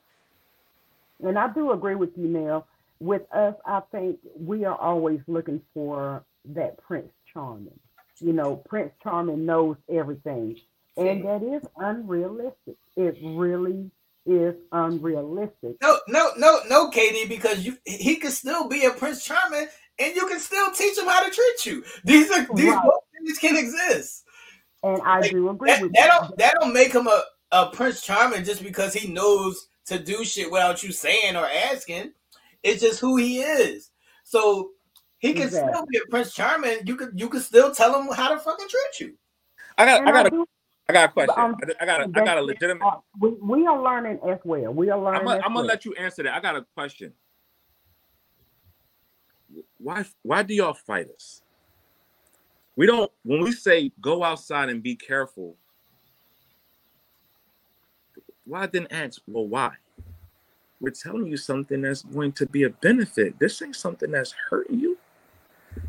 And I do agree with you, Nell. With us, I think we are always looking for that Prince Charming. You know, Prince Charming knows everything. And that is unrealistic. It really is unrealistic. No, no, no, no, KD, because you he could still be a Prince Charming and you can still teach him how to treat you. These are these Right. both things can exist. And I Like, do agree That, with that you. don't that don't make him a, a Prince Charming just because he knows to do shit without you saying or asking. It's just who he is. So he can still be a Prince Charming. You could you could still tell him how to fucking treat you. I got, And I got, a, do I got a question. Um, I got, a, I got a legitimate. uh, we, we are learning as well. We are learning I'm gonna, as I'm gonna well. let you answer that. I got a question. Why why do y'all fight us? We don't when we say go outside and be careful. Why didn't ask, well, why? We're telling you something that's going to be a benefit. This ain't something that's hurting you.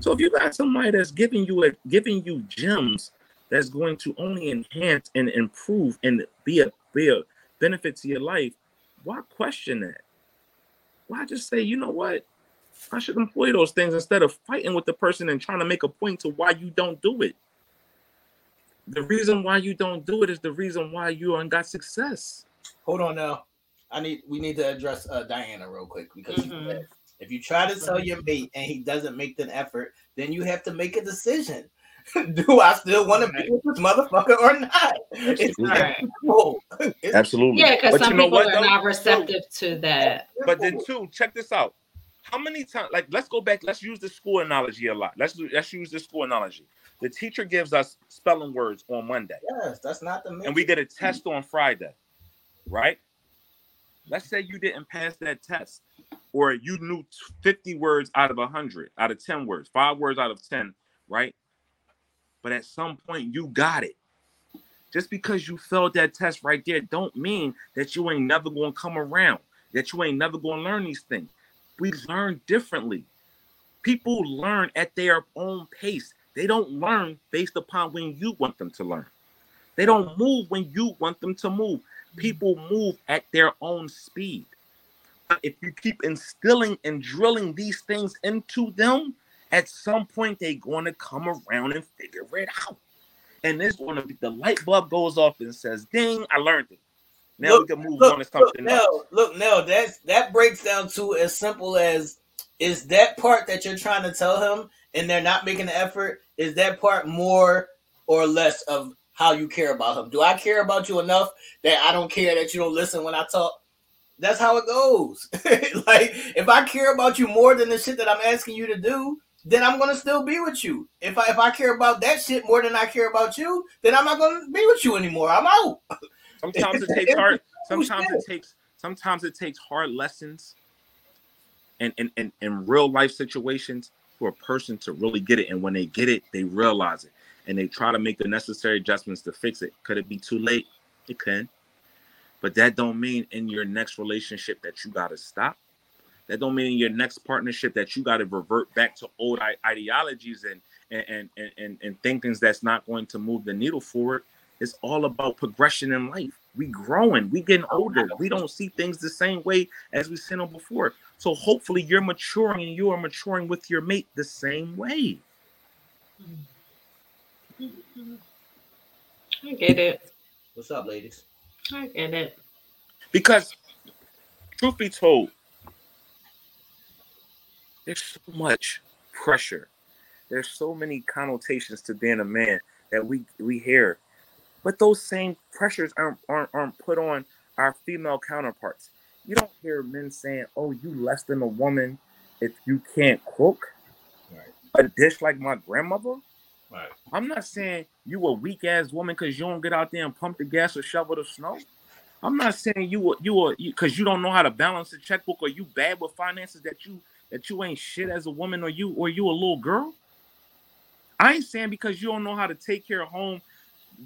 So if you got somebody that's giving you a giving you gems that's going to only enhance and improve and be a be a benefit to your life, why question that? Why just say, you know what? I should employ those things instead of fighting with the person and trying to make a point to why you don't do it. The reason why you don't do it is the reason why you ain't got success. Hold on now. I need we need to address uh, Diana real quick because she Mhm. if you try to tell your mate and he doesn't make an effort, then you have to make a decision. Do I still want to be with this motherfucker or not? It's that Right. It's- Absolutely. Yeah, because some you know people what, are though? not receptive to that. But then too, check this out. How many times? Like, let's go back. Let's use the school analogy a lot. Let's let's use the school analogy. The teacher gives us spelling words on Monday, yes, that's not the and we get a test on Friday, right? Let's say you didn't pass that test, or you knew 50 words out of 100, out of 10 words, five words out of 10, right? But at some point, you got it. Just because you failed that test right there, don't mean that you ain't never gonna come around, that you ain't never gonna learn these things. We learn differently. People learn at their own pace. They don't learn based upon when you want them to learn. They don't move when you want them to move. People move at their own speed. But if you keep instilling and drilling these things into them, at some point they're going to come around and figure it out. And it's going to be the light bulb goes off and says, "Ding! I learned it." Now Look, we can move look, on to look, something now, else. look, now that's that breaks down to as simple as is that part that you're trying to tell him and they're not making the effort, is that part more or less of how you care about him? Do I care about you enough that I don't care that you don't listen when I talk? That's how it goes. like if I care about you more than the shit that I'm asking you to do, then I'm gonna still be with you. If I if I care about that shit more than I care about you, then I'm not gonna be with you anymore. I'm out. Sometimes it takes hard. Sometimes it takes. Sometimes it takes hard lessons, and in, in, in real life situations for a person to really get it. And when they get it, they realize it, and they try to make the necessary adjustments to fix it. Could it be too late? It can, but that don't mean in your next relationship that you got to stop. That don't mean in your next partnership that you got to revert back to old ideologies and and, and and and thinkings that's not going to move the needle forward. It's all about progression in life. We growing, we getting oh, older. We don't see things the same way as we seen them before. So hopefully you're maturing and you are maturing with your mate the same way. Mm. I get it. What's up, ladies? I get it. Because truth be told, there's so much pressure. There's so many connotations to being a man that we we hear. But those same pressures aren't, aren't, aren't put on our female counterparts. You don't hear men saying, "Oh, you less than a woman if you can't cook Right. a dish like my grandmother." Right. I'm not saying you a weak ass woman because you don't get out there and pump the gas or shovel the snow. I'm not saying you a, you a because you don't know how to balance a checkbook or you bad with finances that you that you ain't shit as a woman or you or you a little girl. I ain't saying because you don't know how to take care of home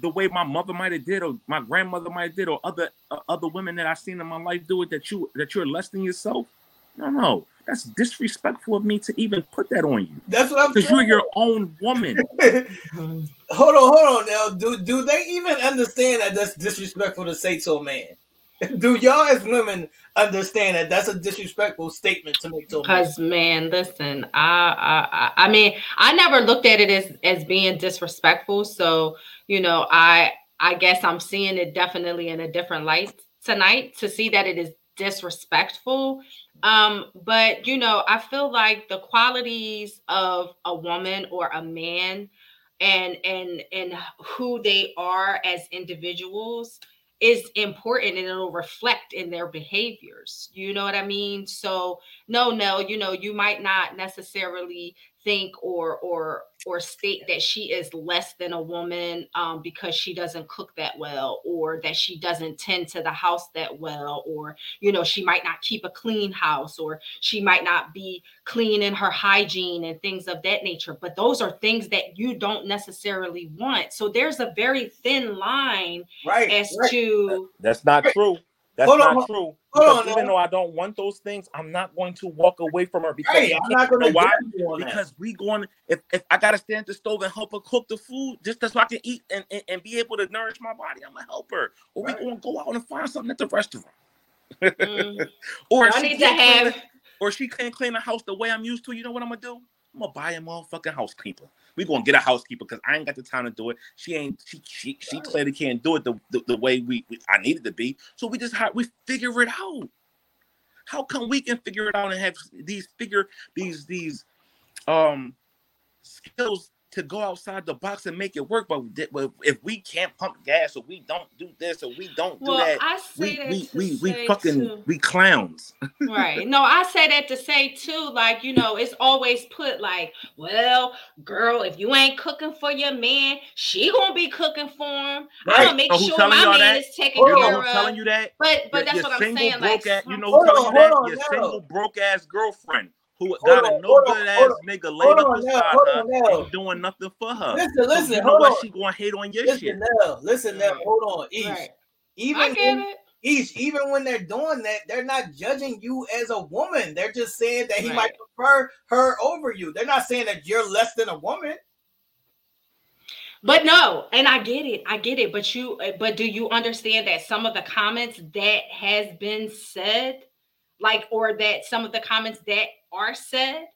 the way my mother might have did or my grandmother might have did or other uh, other women that I've seen in my life do it that you that you're less than yourself. No, no, that's disrespectful of me to even put that on you That's what I'm saying. because you're your own woman. Hold on, hold on now. Do do they even understand that that's disrespectful to say to a man? Do y'all as women understand that that's a disrespectful statement to make to a man? Cause man, listen, I, I I I mean, I never looked at it as as being disrespectful. So you know, I I guess I'm seeing it definitely in a different light tonight to see that it is disrespectful. Um, but you know, I feel like the qualities of a woman or a man and and and who they are as individuals is important and it'll reflect in their behaviors. You know what I mean? So no, no, you know, you might not necessarily think or or or state that she is less than a woman um, because she doesn't cook that well or that she doesn't tend to the house that well or you know she might not keep a clean house or she might not be clean in her hygiene and things of that nature but those are things that you don't necessarily want so there's a very thin line right, as right. to That's not true. That's Hold on, not true. hold on, even though I don't want those things, I'm not going to walk away from her because Right, you I'm can't- gonna you why? judge you that. Because we going if if I gotta stand at the stove and help her cook the food just so I can eat and, and, and be able to nourish my body, I'm gonna help her. Or Right. we gonna go out and find something at the restaurant. mm, or y'all she need to can't clean have the- or she can't clean the house the way I'm used to, you know what I'm gonna do? I'm gonna buy a motherfucking housekeeper. We gonna get a housekeeper because I ain't got the time to do it. She ain't. She she, she clearly can't do it the, the, the way we, we I needed to be. So we just we figure it out. How come we can figure it out and have these figure these these um skills to go outside the box and make it work. But if we can't pump gas or we don't do this or we don't do that, I say we that we we, we fucking too. we clowns. right. No, I say that to say too, like, you know, it's always put like, well, girl, if you ain't cooking for your man, she gonna be cooking for him. Right. I'm gonna make sure my man that? is taken you care of. telling you that? But but that's what I'm saying. Like, ass, you know who telling you that? On, your no. single broke ass girlfriend who hold got on, a no good ass nigga laid up beside her, ain't doing nothing for her. Listen, listen, so you know what? On. She gonna hate on your listen shit. Now, listen, now, hold on, East. Right. Even when, East, even when they're doing that, they're not judging you as a woman. They're just saying that he right. might prefer her over you. They're not saying that you're less than a woman. But no, and I get it. I get it. But you but do you understand that some of the comments that has been said like or that some of the comments that are said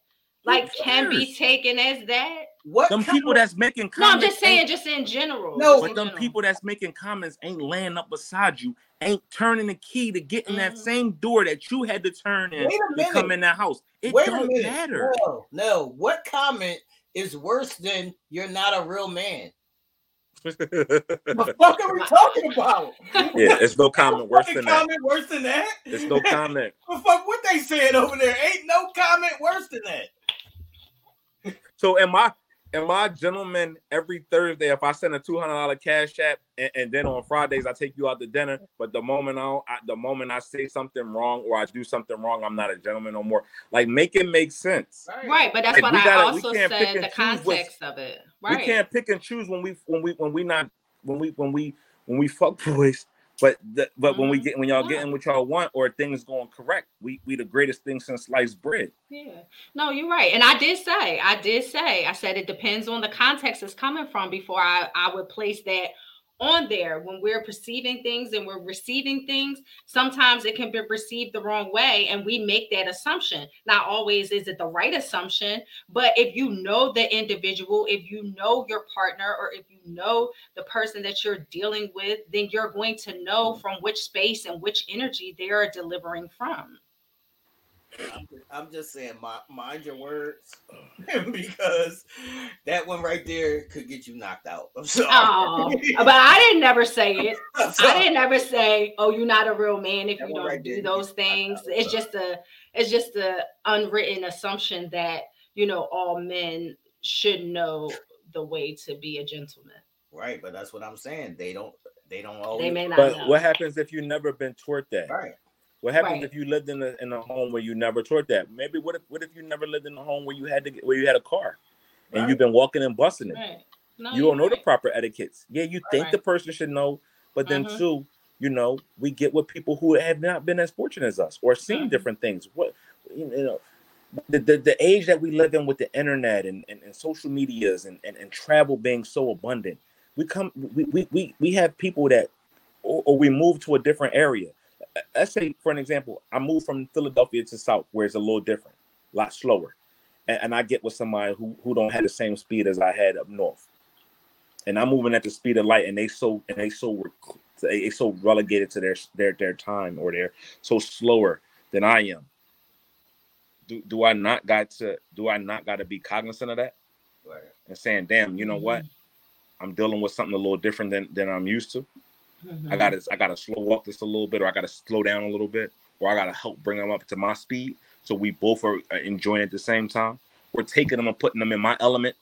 like can be taken as that. What them people that's making comments? No, I'm just saying, just in general. No, but them general. people that's making comments ain't laying up beside you, ain't turning the key to get in mm-hmm. that same door that you had to turn in to come in that house. It Wait don't matter. No, no. What comment is worse than "you're not a real man"? The fuck are we talking about? Yeah, it's no comment worse than comment that. worse than that. It's no comment. the fuck what they saying over there? Ain't no comment worse than that. So am I am I gentleman every Thursday if I send a two hundred dollar cash app and, and, then on Fridays I take you out to dinner, but the moment I, I, the moment I say something wrong or I do something wrong, I'm not a gentleman no more. Like make it make sense. Right, but that's like, what I gotta, also said the context of it. Right. We can't pick and choose when we when we when we not when we when we when we fuck boys but the, but mm-hmm. when we mm-hmm. get when y'all getting what y'all want or things going correct, we we the greatest thing since sliced bread. Yeah, no, you're right. And I did say, I did say, I said it depends on the context it's coming from before I I would place that on there when we're perceiving things and we're receiving things sometimes it can be perceived the wrong way and we make that assumption. Not always is it the right assumption but if you know the individual if you know your partner or if you know the person that you're dealing with then you're going to know from which space and which energy they are delivering from I'm, I'm just saying, mind your words, because that one right there could get you knocked out. I'm sorry. Oh, but I didn't never say it. I didn't never say, "Oh, you're not a real man if that you don't right do those things." It's just a, it's just a unwritten assumption that you know all men should know the way to be a gentleman. Right, but that's what I'm saying. They don't. They don't always. They may not. But know. what happens if you've never been taught that? Right. What happens right. if you lived in a in a home where you never taught that? Maybe what if what if you never lived in a home where you had to get, where you had a car, and right. you've been walking and busting it? Right. No, you don't know the proper etiquettes. Yeah, you think the person should know, but then mm-hmm. two, you know, we get with people who have not been as fortunate as us or seen mm-hmm. different things. What you know, the, the, the age that we live in with the internet and, and, and social medias and, and, and travel being so abundant, we come we we, we, we have people that or, or we move to a different area let's say for an example, I moved from Philadelphia to South, where it's a little different, a lot slower, and, and I get with somebody who who don't have the same speed as I had up north, and I'm moving at the speed of light, and they so and they so they so relegated to their their their time, or they're so slower than I am. Do, do I not got to do I not got to be cognizant of that right. and saying, damn, you know mm-hmm. what, I'm dealing with something a little different than than I'm used to. Mm-hmm. I gotta I gotta slow walk this a little bit, or I gotta slow down a little bit, or I gotta help bring them up to my speed, so we both are enjoying at the same time. We're taking them and putting them in my element,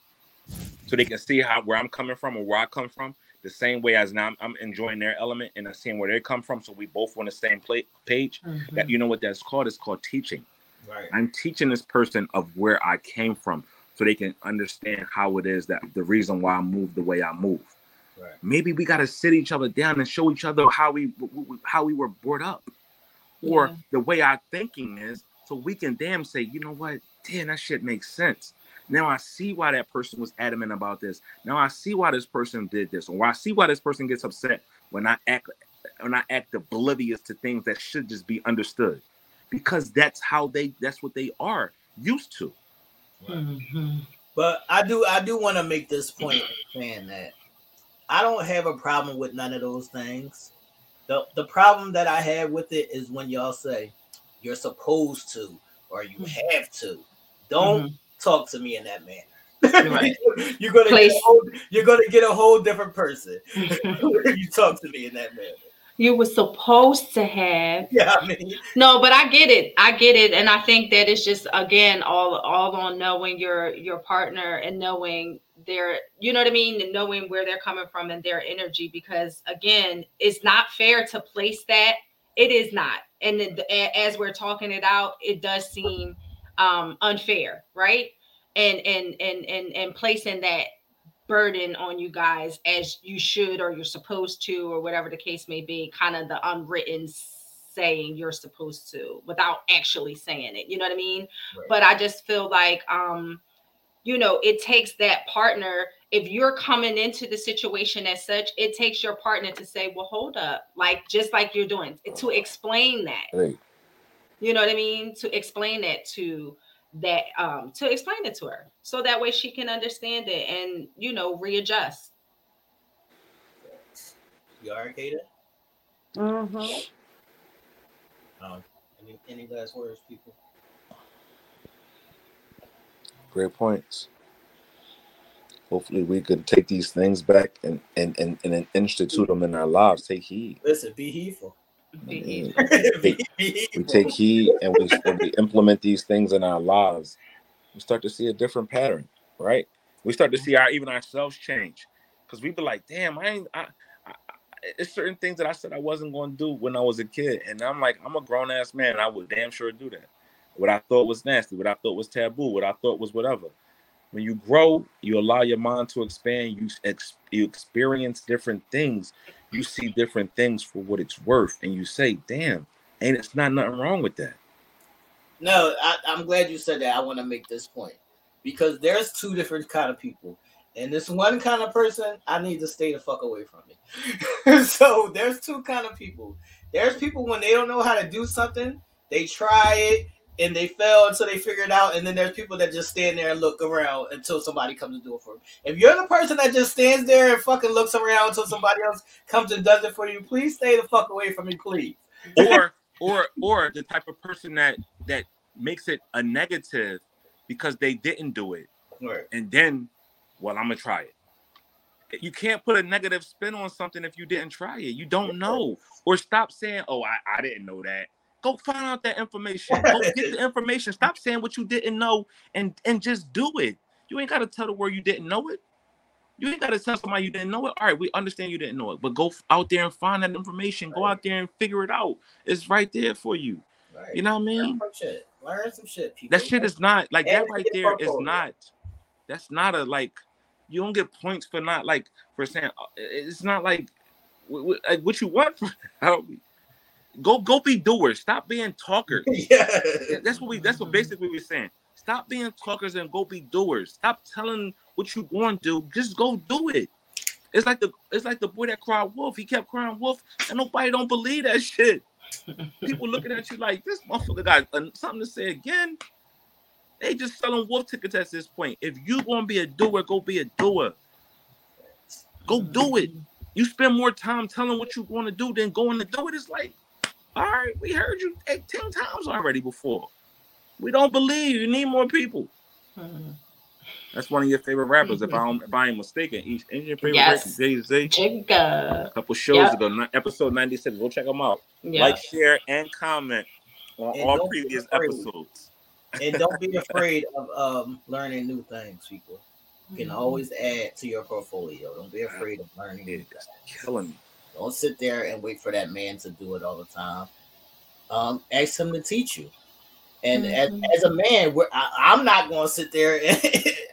so they can see how where I'm coming from or where I come from, the same way as now I'm, I'm enjoying their element and I'm seeing where they come from. So we both on the same plate page. Mm-hmm. That you know what that's called? It's called teaching. Right. I'm teaching this person of where I came from, so they can understand how it is that the reason why I move the way I move. Right. Maybe we got to sit each other down and show each other how we how we were brought up, or yeah. the way our thinking is, so we can damn say, you know what, damn, that shit makes sense. Now I see why that person was adamant about this. Now I see why this person did this, or I see why this person gets upset when I act when I act oblivious to things that should just be understood. because that's how they that's what they are used to. Mhm. But I do I do want to make this point saying that I don't have a problem with none of those things. The the problem that I have with it is when y'all say you're supposed to or you Mhm. have to. Don't talk to me in that manner. Right. you're gonna get a whole, you're gonna get a whole different person you talk to me in that manner. you were supposed to have Yeah, I mean, no but i get it i get it and i think that it's just again all all on knowing your your partner and knowing their you know what i mean? And knowing where they're coming from and their energy because again it's not fair to place that. It is not. And it- as we're talking it out it does seem um unfair right? And and and and and placing that burden on you guys as you should or you're supposed to or whatever the case may be kind of the unwritten saying you're supposed to without actually saying it. You know what i mean? Right. but i just feel like um you know it takes that partner if you're coming into the situation as such it takes your partner to say well hold up like just like you're doing to explain that Hey, you know what I mean? To explain that to that um to explain it to her so that way she can understand it and you know readjust. you are Kata? Mm-hmm. Um, any any last words, people? Great points. Hopefully, we could take these things back and and and, and institute them in our lives. Take heed. Listen, be heedful. Be- Mm. be We take heed, and we when we implement these things in our lives, we start to see a different pattern, right? We start to see our even ourselves change, because we be like, "Damn, I ain't." I, I, I- it's certain things that I said I wasn't going to do when I was a kid, and I'm like, I'm a grown ass man. And I would damn sure do that. What I thought was nasty, what I thought was taboo, what I thought was whatever. When you grow, you allow your mind to expand. You ex- you experience different things. You see different things for what it's worth, and you say, "Damn, ain't it's not nothing wrong with that." No, I, I'm glad you said that. I want to make this point because there's two different kind of people, and this one kind of person I need to stay the fuck away from me. so there's two kind of people. There's people when they don't know how to do something, they try it and they fail until they figure it out, and then there's people that just stand there and look around until somebody comes to do it for them. If you're the person that just stands there and fucking looks around until somebody else comes and does it for you, please stay the fuck away from me, please. or or or the type of person that that makes it a negative because they didn't do it Right. and then well i'm gonna try it you can't put a negative spin on something if you didn't try it you don't know or stop saying oh i, I didn't know that go find out that information go get the information stop saying what you didn't know and and just do it you ain't got to tell the world you didn't know it you ain't got to tell somebody you didn't know it. All right, we understand you didn't know it, but go out there and find that information. Go out there and figure it out. It's right there for you. Right. You know what I mean? Learn some shit. Learn some shit, people. That shit is not like that right there is portfolio. not. That's not a like. You don't get points for not like for saying uh, it's not like, like what you want. From, go go be doers. Stop being talkers. yeah. That's what we. That's what basically we're saying. Stop being talkers and go be doers. Stop telling what you're going to do. Just go do it. It's like the it's like the boy that cried wolf. He kept crying wolf, and nobody don't believe that shit. People looking at you like this motherfucker got something to say again. They just selling wolf tickets at this point. If you gonna be a doer, go be a doer. Go do it. You spend more time telling what you're going to do than going to do it. It's like, all right, we heard you eight, 10 times already before. We don't believe you need more people. Mhm. That's one of your favorite rappers, if I don't, if I ain't mistaken. Each ain't your favorite Yes. rapper, Jay Z. Jigga. A couple shows Yep. ago, episode 96. Go check them out. Yeah. Like, share, and comment on And all previous episodes. and don't be afraid of um, learning new things, people. You Mm-hmm. can always add to your portfolio. Don't be afraid of learning new It's things. killing me. Don't sit there and wait for that man to do it all the time. Um, ask him to teach you. And Mhm. as, as a man, I, I'm not gonna sit there and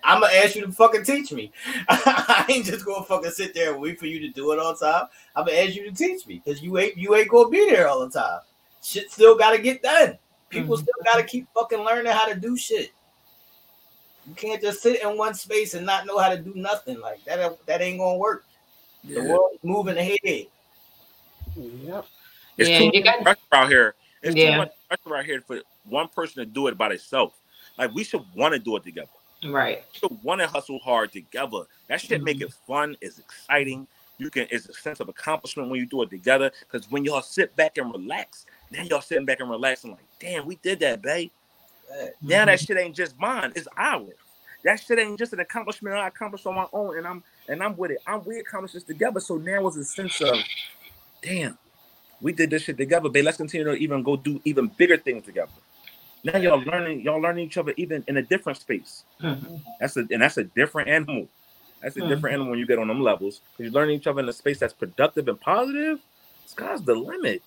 I'm gonna ask you to fucking teach me. I ain't just gonna fucking sit there and wait for you to do it all the time. I'm gonna ask you to teach me because you ain't you ain't gonna be there all the time. Shit still gotta get done. People Mhm. still gotta keep fucking learning how to do shit. You can't just sit in one space and not know how to do nothing like that. That ain't gonna work. The Yeah. world is moving ahead. Yep. It's Yeah, too you much got- pressure out here. It's Yeah. too much pressure right here for one person to do it by themselves. Like we should want to do it together. Right. We should want to hustle hard together. That shit make it mm-hmm. fun. It's exciting. You can. It's a sense of accomplishment when you do it together. Because when y'all sit back and relax, now y'all sitting back and relaxing like, damn, we did that, babe. Now that mm-hmm. shit ain't just mine, it's ours. That shit ain't just an accomplishment I accomplished on my own, and I'm and I'm with it. I'm we accomplished this together. So now it's a sense of, damn, we did this shit together, but Let's continue to even go do even bigger things together. Now y'all learning, y'all learning each other even in a different space. Mhm. That's a and that's a different animal. That's a mm-hmm. different animal when you get on them levels. Because you're learning each other in a space that's productive and positive. Sky's the limit.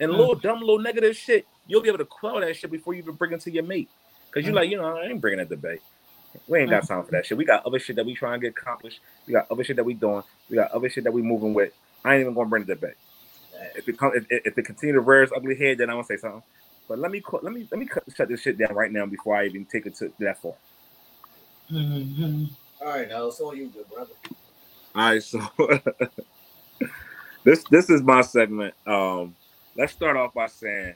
And mm. little dumb, little negative shit, you'll be able to quell that shit before you even bring it to your mate. Because you're mm. like, you know, I ain't bringing that to bay. We ain't got mm. time for that shit. We got other shit that we trying to get accomplished. We got other shit that we doing. We got other shit that we moving with. I ain't even gonna bring it to bay. If it come, if, if if it continue to rear its ugly head, then I'm gonna say something. But let me qu- let me let me cut, shut this shit down right now before I even take it to that far. Mhm. All right, now it's on you, good brother. All right, so this this is my segment. Um, let's start off by saying,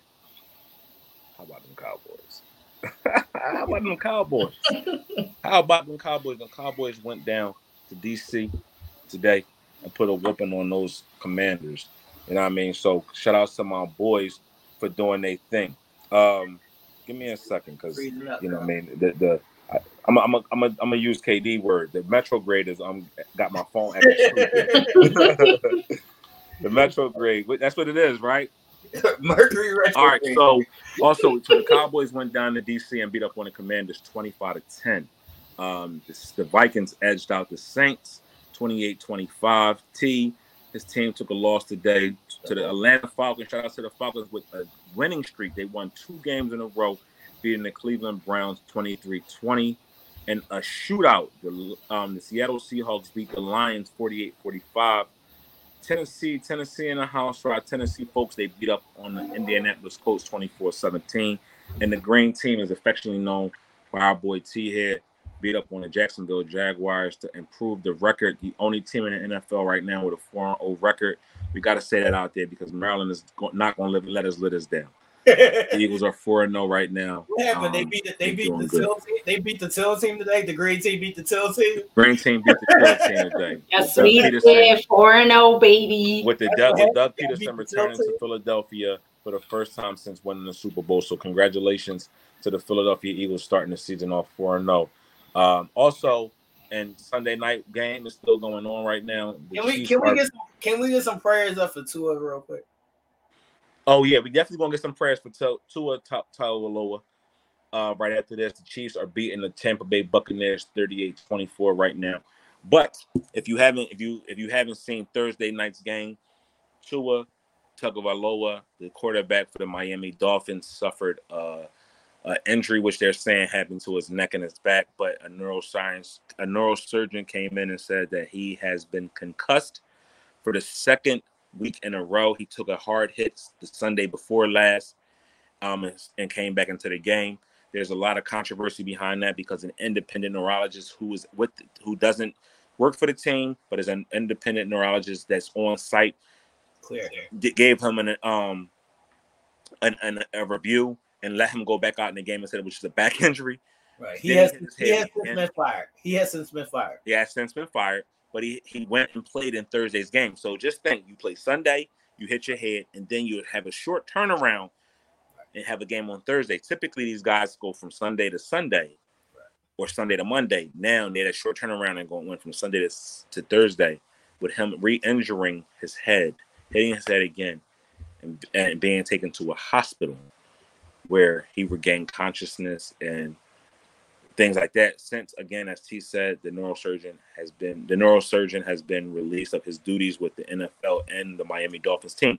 how about them Cowboys? how about them Cowboys? how about them Cowboys? The Cowboys went down to DC today and put a whooping on those Commanders. You know what I mean? So shout out to my boys for doing their thing. Um, give me a second, because up. you know what I mean. The the I, I'm a, I'm a, I'm a, I'm gonna use KD word. The Metrograde is um got my phone. the Metrograde. That's what it is, right? Mercury retrograde. All right. So also, so the Cowboys went down to DC and beat up on the Commanders 25 to 10. Um, this, the Vikings edged out the Saints 28-25. T, his team took a loss today to the Atlanta Falcons. Shout out to the Falcons with a winning streak. They won two games in a row, beating the Cleveland Browns 23-20. And a shootout. The, um, the Seattle Seahawks beat the Lions 48-45. Tennessee, Tennessee in the house for our Tennessee folks. They beat up on the Indianapolis Colts 24-17. And the green team is affectionately known by our boy T here. Beat up on the Jacksonville Jaguars to improve the record. The only team in the NFL right now with a 4-0 record. We got to say that out there because Maryland is go- not going to let us let us down. The Eagles are 4-0 right now. what happened? they Um, beat the, they they beat the good. Team. They beat the Till team today. The green team beat the Till team. Green team beat the Till team today. Yes, Doug we Pederson- did. 4 and 0, baby. with the That's Doug, what with Doug. Pederson returning to Philadelphia for the first time since winning the Super Bowl. So congratulations to the Philadelphia Eagles starting the season off 4 0. Um, also, and Sunday night game is still going on right now. Can we Chiefs can we get some, can we get some prayers up for Tua real quick? Oh yeah, we definitely gonna get some prayers for Tua Tua Ta- Tagovailoa. Uh, right after this, the Chiefs are beating the Tampa Bay Buccaneers 38-24 right now. But if you haven't, if you if you haven't seen Thursday night's game, Tua Tagovailoa, the quarterback for the Miami Dolphins, suffered uh, an injury which they're saying happened to his neck and his back. But a neuroscience a neurosurgeon came in and said that he has been concussed for the second week in a row. He took a hard hit the Sunday before last, um, and, and came back into the game. There's a lot of controversy behind that because an independent neurologist who is with who doesn't work for the team but is an independent neurologist that's on site Clear. d- gave him an um an, an, a review and let him go back out in the game instead, which is a back injury. Right. He has he he has since been fired. He has since been fired. He has since been fired, but he he went and played in Thursday's game. So just think, you play Sunday, you hit your head, and then you have a short turnaround and have a game on Thursday. Typically, these guys go from Sunday to Sunday or Sunday to Monday. Now they had a short turnaround and going went from Sunday to, to Thursday with him re-injuring his head, hitting his head again, and, and being taken to a hospital where he regained consciousness and things like that. Since again, as T said, the neurosurgeon has been the neurosurgeon has been released of his duties with the NFL and the Miami Dolphins team.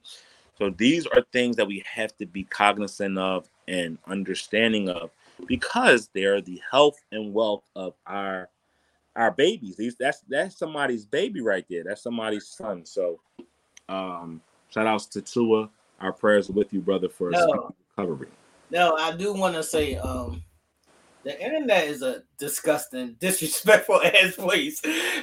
So these are things that we have to be cognizant of and understanding of because they are the health and wealth of our our babies. These that's that's somebody's baby right there. That's somebody's son. So um shout outs to Tua. Our prayers with you, brother, for a No. recovery. No, I do want to say, um, the internet is a disgusting, disrespectful ass place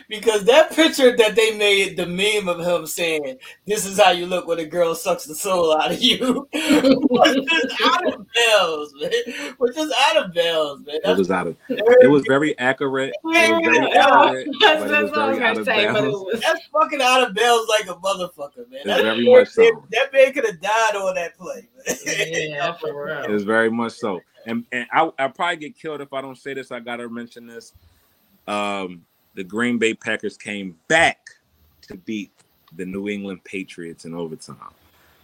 because that picture that they made, the meme of him saying, "This is how you look when a girl sucks the soul out of you," was just out of bells, man. Was just out of bounds, man. It was out of. It was very accurate. It was very accurate, That's, but that's all I was going to say, but it was That's fucking out of bells like a motherfucker, man. It's That very man- much so. That man could have died on that play, man. yeah, for It real. was very much so. And and I I probably get killed if I don't say this. I gotta mention this. Um, the Green Bay Packers came back to beat the New England Patriots in overtime.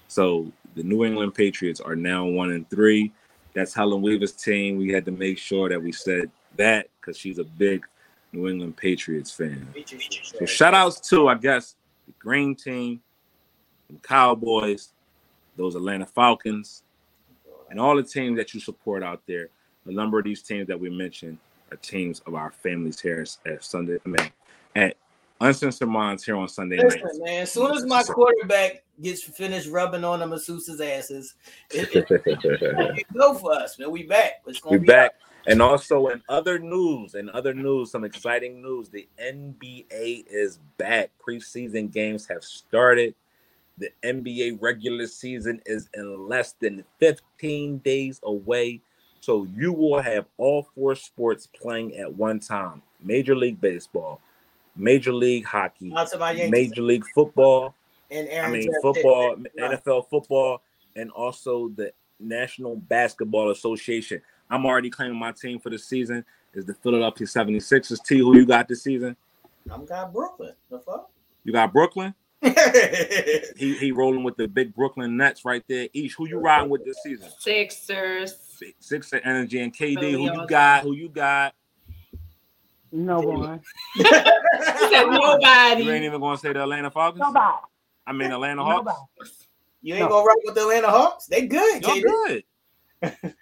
So the New England Patriots are now one and three. That's Helen Weaver's team. We had to make sure that we said that because she's a big New England Patriots fan. So shout outs to I guess the Green Team, the Cowboys, those Atlanta Falcons, and all the teams that you support out there. A number of these teams that we mentioned teams of our families here at Sunday. I mean, at Uncensored Minds here on Sunday nights. Listen, man. As soon as my quarterback gets finished rubbing on the masseuses' asses, it, it, it go for us, man. We back. We be back. And also in other news, in other news, some exciting news. The NBA is back. Preseason games have started. The NBA regular season is in less than 15 days away. So you will have all four sports playing at one time. Major League Baseball, Major League Hockey, Out to my Yankees Major League Football, and I mean Judge. football, Right. NFL football, and also the National Basketball Association. I'm already claiming my team for the season is the Philadelphia 76ers. T, who you got this season? I'm got Brooklyn. The fuck? You got Brooklyn. Sixers. He he rolling with the big Brooklyn Nets right there. Each who you riding with this season? Sixers. Six Six Energy and KD. Philly Who you also. got? Who you got? No one. He said You ain't nobody. even gonna say the Atlanta Falcons. Nobody. I mean Atlanta Nobody. Hawks. You ain't gonna rock with the Atlanta Hawks? They good, Y'all good.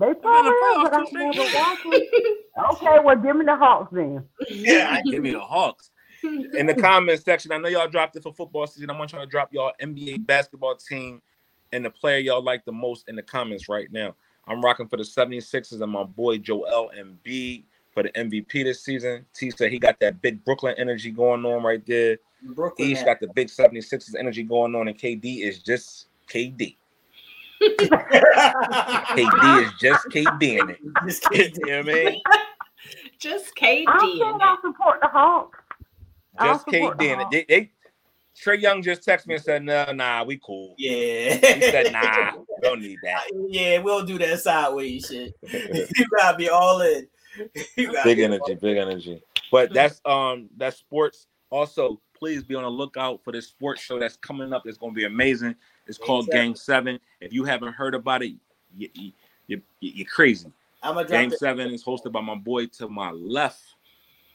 They been probably the is, but playoffs I two never watched them. Okay, well, give me the Hawks then. Yeah, Give me the Hawks. in the comments section. I know y'all dropped it for football season. I want y'all to drop y'all NBA basketball team and the player y'all like the most in the comments right now. I'm rocking for the 76ers and my boy Joel Embiid for the MVP this season. T said he got that big Brooklyn energy going on right there. Brooklyn. He's man. got the big 76ers energy going on, and KD is just KD. KD is just KD in it. Just you kidding. know what I mean? Just KD. I in said it. I support the Hawks. Just KD in it. They, they Trae Young just texted me and said, "No, nah, we cool." Yeah. He said, "Nah, don't need that." Yeah, we'll do that sideways shit. you gotta be all in. Big be energy, big energy. But that's um that's sports. Also, please be on the lookout for this sports show that's coming up. It's gonna be amazing. It's Game called seven. Game Seven. If you haven't heard about it, you, you, you, you're crazy. I'm gonna drop Game the, Seven is hosted by my boy to my left,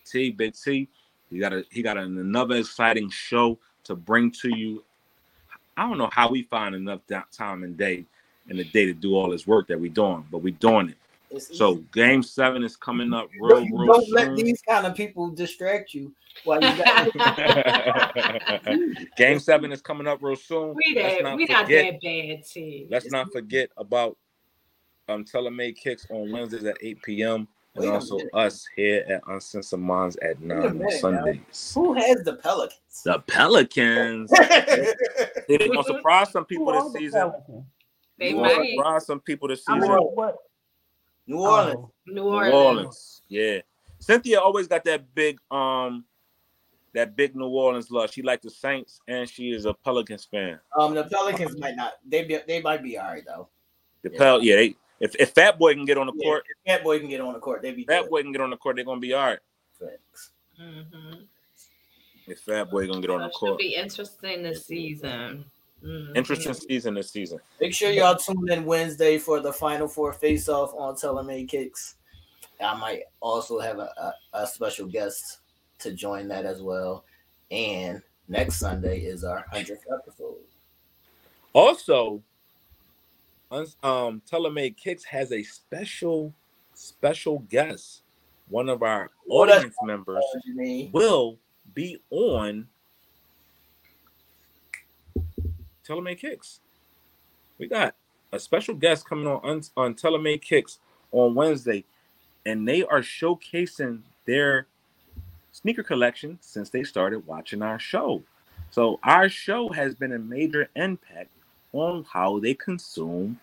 T Big T. He got a he got another exciting show to bring to you. I don't know how we find enough time and day in the day to do all this work that we're doing, but we're doing it. it's easy. So Game Seven is coming up real, don't, real don't let these kind of people distract you while you got Game seven is coming up real soon. We let's that not we not that bad, T. Let's not forget about um TaylorMade Kicks on Wednesdays at 8 p.m. and also minute. us here at Uncensored Minds at 9 on minute now. Sundays. Who has the Pelicans? The Pelicans. They're gonna surprise some people Who this season. Pelicans? They might. surprise some people this season. New what? New Orleans. Oh, New New Orleans. Orleans. Yeah. Cynthia always got that big um that big New Orleans love. She liked the Saints and she is a Pelicans fan. Um, the Pelicans might not. They be, they might be all right though. The Yeah. Pel yeah, they if, if Fat Boy can get on the Yeah, court, if Fat boy can get on the court. They be Fat good. Boy can get on the court, they're gonna be all right. Facts. Mhm. If Fat Boy gonna get on the So it should court. be interesting this season. Mhm. Interesting season this season. Make sure y'all tune in Wednesday for the Final Four face off on TaylorMade Kicks. I might also have a, a, a special guest to join that as well. And next Sunday is our 100th episode. Also, uns- um, TaylorMade Kicks has a special, special guest. One of our audience members will be on TaylorMade Kicks. We got a special guest coming on on, on TaylorMade Kicks on Wednesday. and they are showcasing their sneaker collection since they started watching our show. So our show has been a major impact on how they consume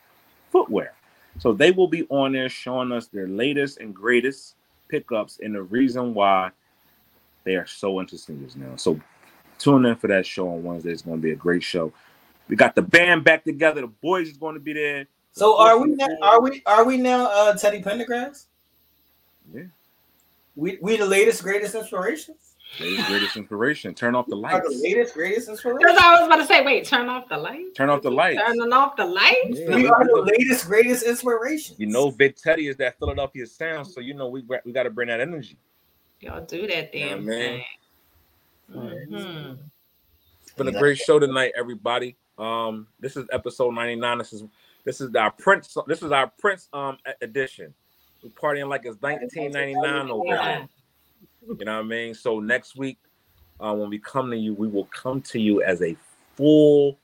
footwear. So they will be on there showing us their latest and greatest pickups and the reason why they are so into sneakers now. So tune in for that show on Wednesday. It's going to be a great show. We got the band back together. The boys is going to be there. So are we now, are we are we now uh Teddy Pendergrass? Yeah. We we the latest greatest inspirations? Latest greatest inspiration. Turn off the Are the lights. latest greatest Because inspirations? I was about to say, wait, turn off the light. Turn off the lights. Turning off the lights. Yeah. We are the latest greatest inspiration. You know, Big Teddy is that Philadelphia sound, so you know we we got to bring that energy. Y'all do that damn man. thing. Mhm. It's been a great show tonight, everybody. Um, this is episode ninety nine. This is this is our Prince. This is our Prince um edition. We're partying like it's nineteen ninety nine over Yeah. here. You know what I mean? So next week, uh, when we come to you, we will come to you as a full,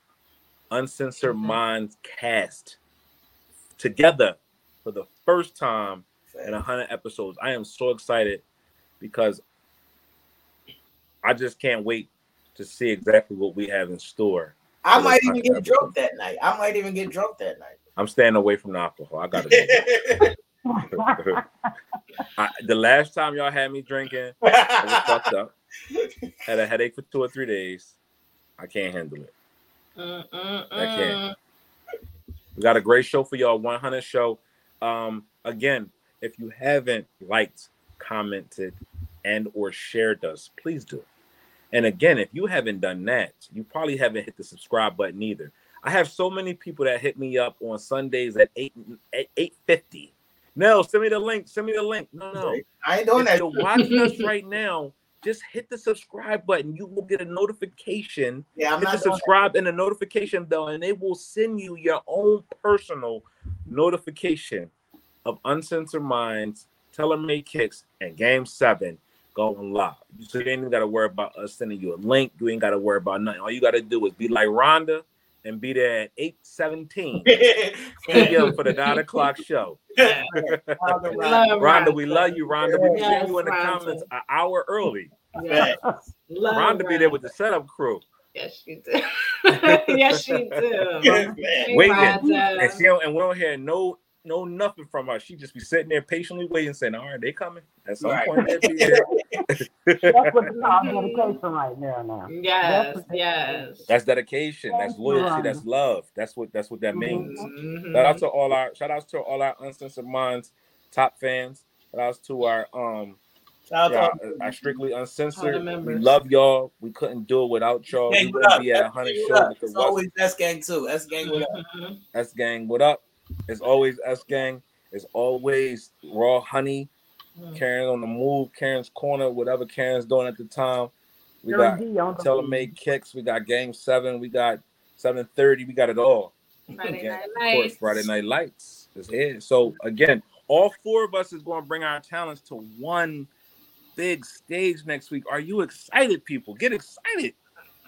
uncensored Mhm. minds cast together for the first time in a hundred episodes. I am so excited because I just can't wait to see exactly what we have in store. I might even get drunk that night. I might even get drunk that night. I'm staying away from the alcohol. I gotta. Go. I, the last time y'all had me drinking, I was fucked up. Had a headache for two or three days. I can't handle it. Mm-mm-mm. can't. We got a great show for y'all. 100 show. Um, again, if you haven't liked, commented, and or shared us, please do. And again, if you haven't done that, you probably haven't hit the subscribe button either. I have so many people that hit me up on Sundays at eight at eight fifty. No, send me the link. Send me the link. No, no. I ain't doing If that. you're watching us right now, just hit the subscribe button. You will get a notification Yeah, I'm hit the not that. subscribe and the notification bell, and they will send you your own personal notification of Uncensored Minds, TaylorMade Kicks, and Game 7 going live. So you ain't even got to worry about us sending you a link. You ain't got to worry about nothing. All you got to do is be like Rhonda and be there at 817 p.m. for the 9 o'clock show. Yeah. Rhonda, Love Rhonda. Rhonda, we love you, Rhonda. We be Yes, seeing you in the Rhonda. comments an hour early. Yeah. Love Rhonda be there with the setup crew. Yes, she do. yes, she do. Yes, man. Hey, Waiting. Rhonda. And she don't, and we don't hear no no nothing from her. She just be sitting there patiently waiting, saying, "All right, they coming at some Right. point." They'll be. That's what it's called dedication right there now. Yes, That's- yes. That's dedication. That's Thank loyalty. Rhonda. That's love. That's what that's what that means. Mhm. Shout out to all our shout outs to all our uncensored minds top fans. Shout outs to our um Shout yeah, out to our strictly uncensored. We love y'all. We couldn't do it without y'all. Gang, We what wouldn't up? be at a That's hundred gang, shows what It's always S gang too. S gang what up? Mhm. S gang. What up? It's always S gang. It's always raw honey. Mhm. Karen on the move, Karen's corner, whatever Karen's doing at the time. We got Dirty on TaylorMade kicks, we got game seven, we got 730, we got it all. Friday Again, Night of course, Lights. Friday Night Lights is here. So again, all four of us is going to bring our talents to one big stage next week. Are you excited, people? Get excited.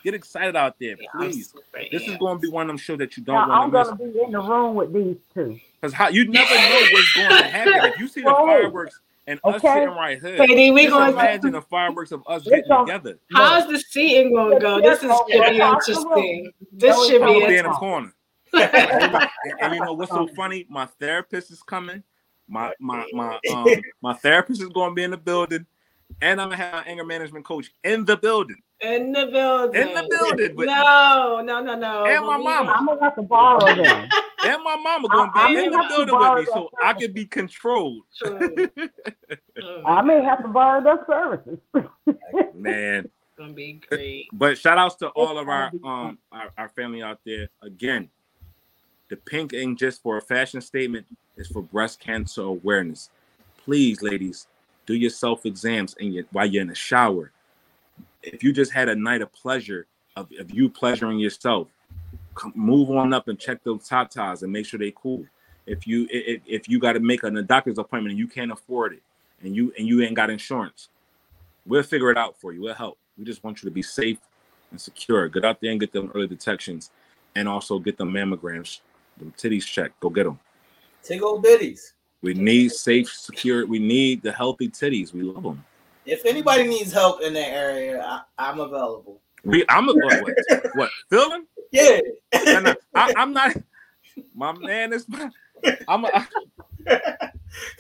Get excited out there, please. super This is going to be one of them shows that you don't Now, want to miss. I'm gonna be in the room with these two. Because how you never know what's going to happen. If you see the fireworks and us sitting right here, KD, we just gonna imagine the fireworks of us getting gonna- together. How's the seating gonna go? This is should be interesting. This should be be in the corner. and, and you know what's so funny? My therapist is coming. My my my um my therapist is going to be in the building, and I'm gonna have my anger management coach in the building, In the building. in the building, but No, no, no, no. And my mama. I'm gonna have to borrow them. and my mama gonna I- I be may in the building with me, so that I can be controlled. True. I may have to borrow their services. Man, gonna be great. but shout outs to all of our um our, our family out there. Again, the pink ain't just for a fashion statement; it's for breast cancer awareness. Please, ladies, do your self exams and your, while you're in the shower. If you just had a night of pleasure of, of you pleasuring yourself, move on up and check those top ties and make sure they cool. If you if, if you got to make a, a doctor's appointment and you can't afford it, and you and you ain't got insurance, we'll figure it out for you. We'll help. We just want you to be safe and secure. Get out there and get them early detections, and also get them mammograms, them titties checked. Go get them. Tickle bitties. We need safe, secure. We need the healthy titties. We love them. If anybody needs help in that area, I, I'm available. We, I'm a what? What? what feeling? Yeah. No, no, I, I'm not. My man is. I'm. A,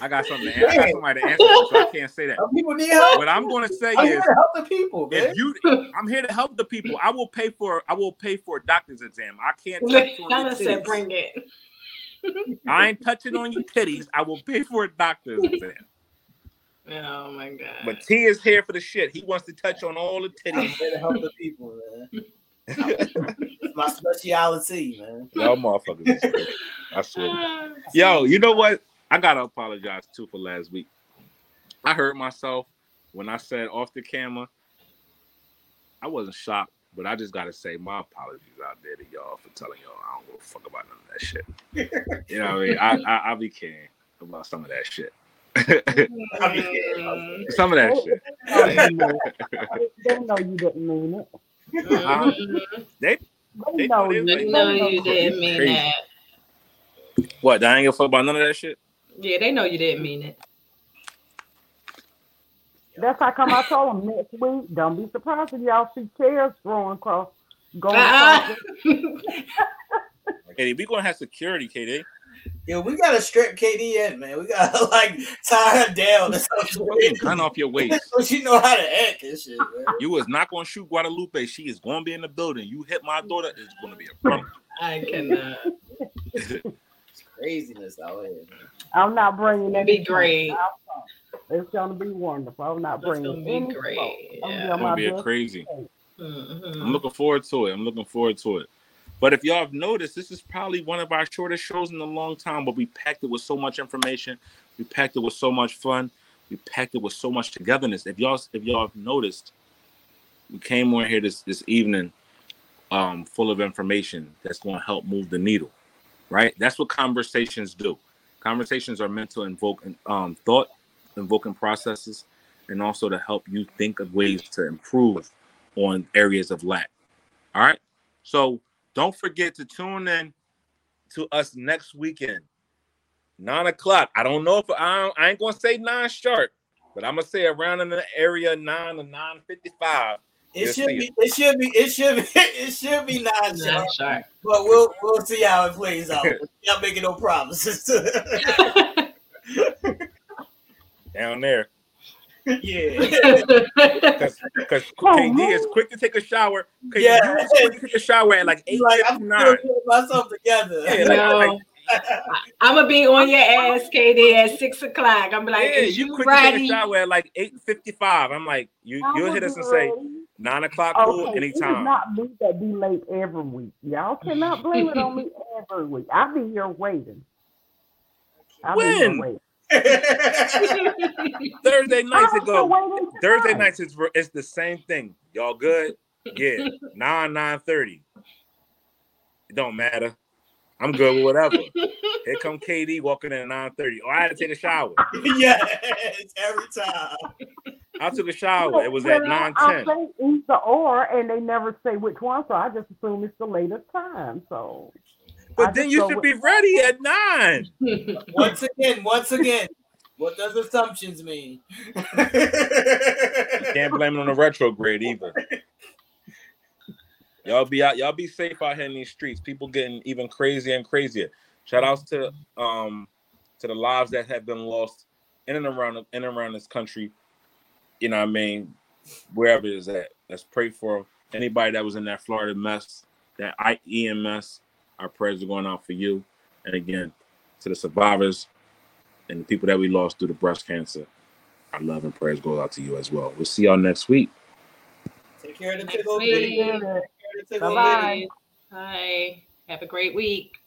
I got something. To answer. I got somebody to answer, so I can't say that. Some people need help. What I'm going to say is I'm here is, to help the people, man. if you, I'm here to help the people. I will pay for. I will pay for a doctor's exam. I can't. touch on said, "Bring it." I ain't touching on your titties. I will pay for a doctor's exam. Oh my god. But T is here for the shit. He wants to touch on all the I'm titties. here to help the people, man. It's my speciality, man. Y'all motherfuckers. I swear. Yo, you know what? I gotta apologize too for last week. I heard myself when I said off the camera. I wasn't shocked, but I just gotta say my apologies out there to y'all for telling y'all I don't give a fuck about none of that shit. You know what I mean? I I, I be caring about some of that shit. Mm, some of that shit. they know you didn't mean it. They They They know know you. they- They They know know you didn't mean Crazy. that. what? They ain't give a fuck about none of that shit. Yeah, they know you didn't mean it. That's how come I told them next week. Don't be surprised if y'all see chairs throwing across, going across. KD, we gonna have security, KD. Yo, we gotta strip KD in, man. We gotta like tie her down. or something. Fucking gun off your waist. so she know how to act and shit, man. You was not gonna shoot Guadalupe. She is gonna be in the building. You hit my daughter, it's gonna be a problem. I cannot. It's craziness out here, man. I'm not bringing It'll be great. smoke. I'll come. It's gonna be wonderful. I'm not That's bringing gonna be great, smoke. I'm yeah. It's gonna be a best. crazy. Mhm. I'm looking forward to it. I'm looking forward to it. But if y'all have noticed, this is probably one of our shortest shows in a long time, but we packed it with so much information. We packed it with so much fun. We packed it with so much togetherness. If y'all if y'all have noticed, we came on here this this evening um full of information that's going to help move the needle. Right? That's what conversations do. Conversations are meant to invoke um thought, invoking processes, and also to help you think of ways to improve on areas of lack. All right. So don't forget to tune in to us next weekend, nine o'clock. I don't know if I, don't- I ain't gonna say nine sharp, but I'm gonna say around in the area nine to nine fifty-five. It Yes, should be. It should be. It should be. It should be nine Not sharp. sharp. But we'll we'll see how it plays out. Y'all making no promises. down there yeah. because because Oh, KD is quick to take a shower. KD Yeah. is quick to take a shower at like eight like I'm fifty still nine. getting myself together. Yeah, like, No. like, I'm gonna be on your ass, KD, at six o'clock. I'm like, yeah, you you quick to take a shower at like eight fifty five. I'm like, you I you'll will hit us be and say nine o'clock cool Okay, it is anytime. not me that be late every week. Y'all cannot blame it on me every week. I'll be here waiting. I'll be here When? waiting. Thursday nights it go. Thursday nights it's it's the same thing. Y'all good? Yeah, nine nine thirty. It don't matter. I'm good with whatever. Here come KD walking in at nine thirty. Oh, I had to take a shower. yes, every time. I took a shower. It was at nine I ten. say either or, and they never say which one, so I just assume it's the latest time. So, I But then you should with- be ready at nine. Once again, once again, what does assumptions mean? you Can't blame it on the retrograde either. Y'all be out. Y'all be safe out here in these streets. People getting even crazier and crazier. Shout outs to um to the lives that have been lost in and around in and around this country. You know what I mean? Wherever it is at. Let's pray for anybody that was in that Florida mess, that I EMS. Our prayers are going out for you. And again, to the survivors and the people that we lost through the breast cancer. Our love and prayers go out to you as well. We'll see y'all next week. Take care of the Next tickle week. bitty. Take care of the tickle Bye-bye. Bye. Have a great week.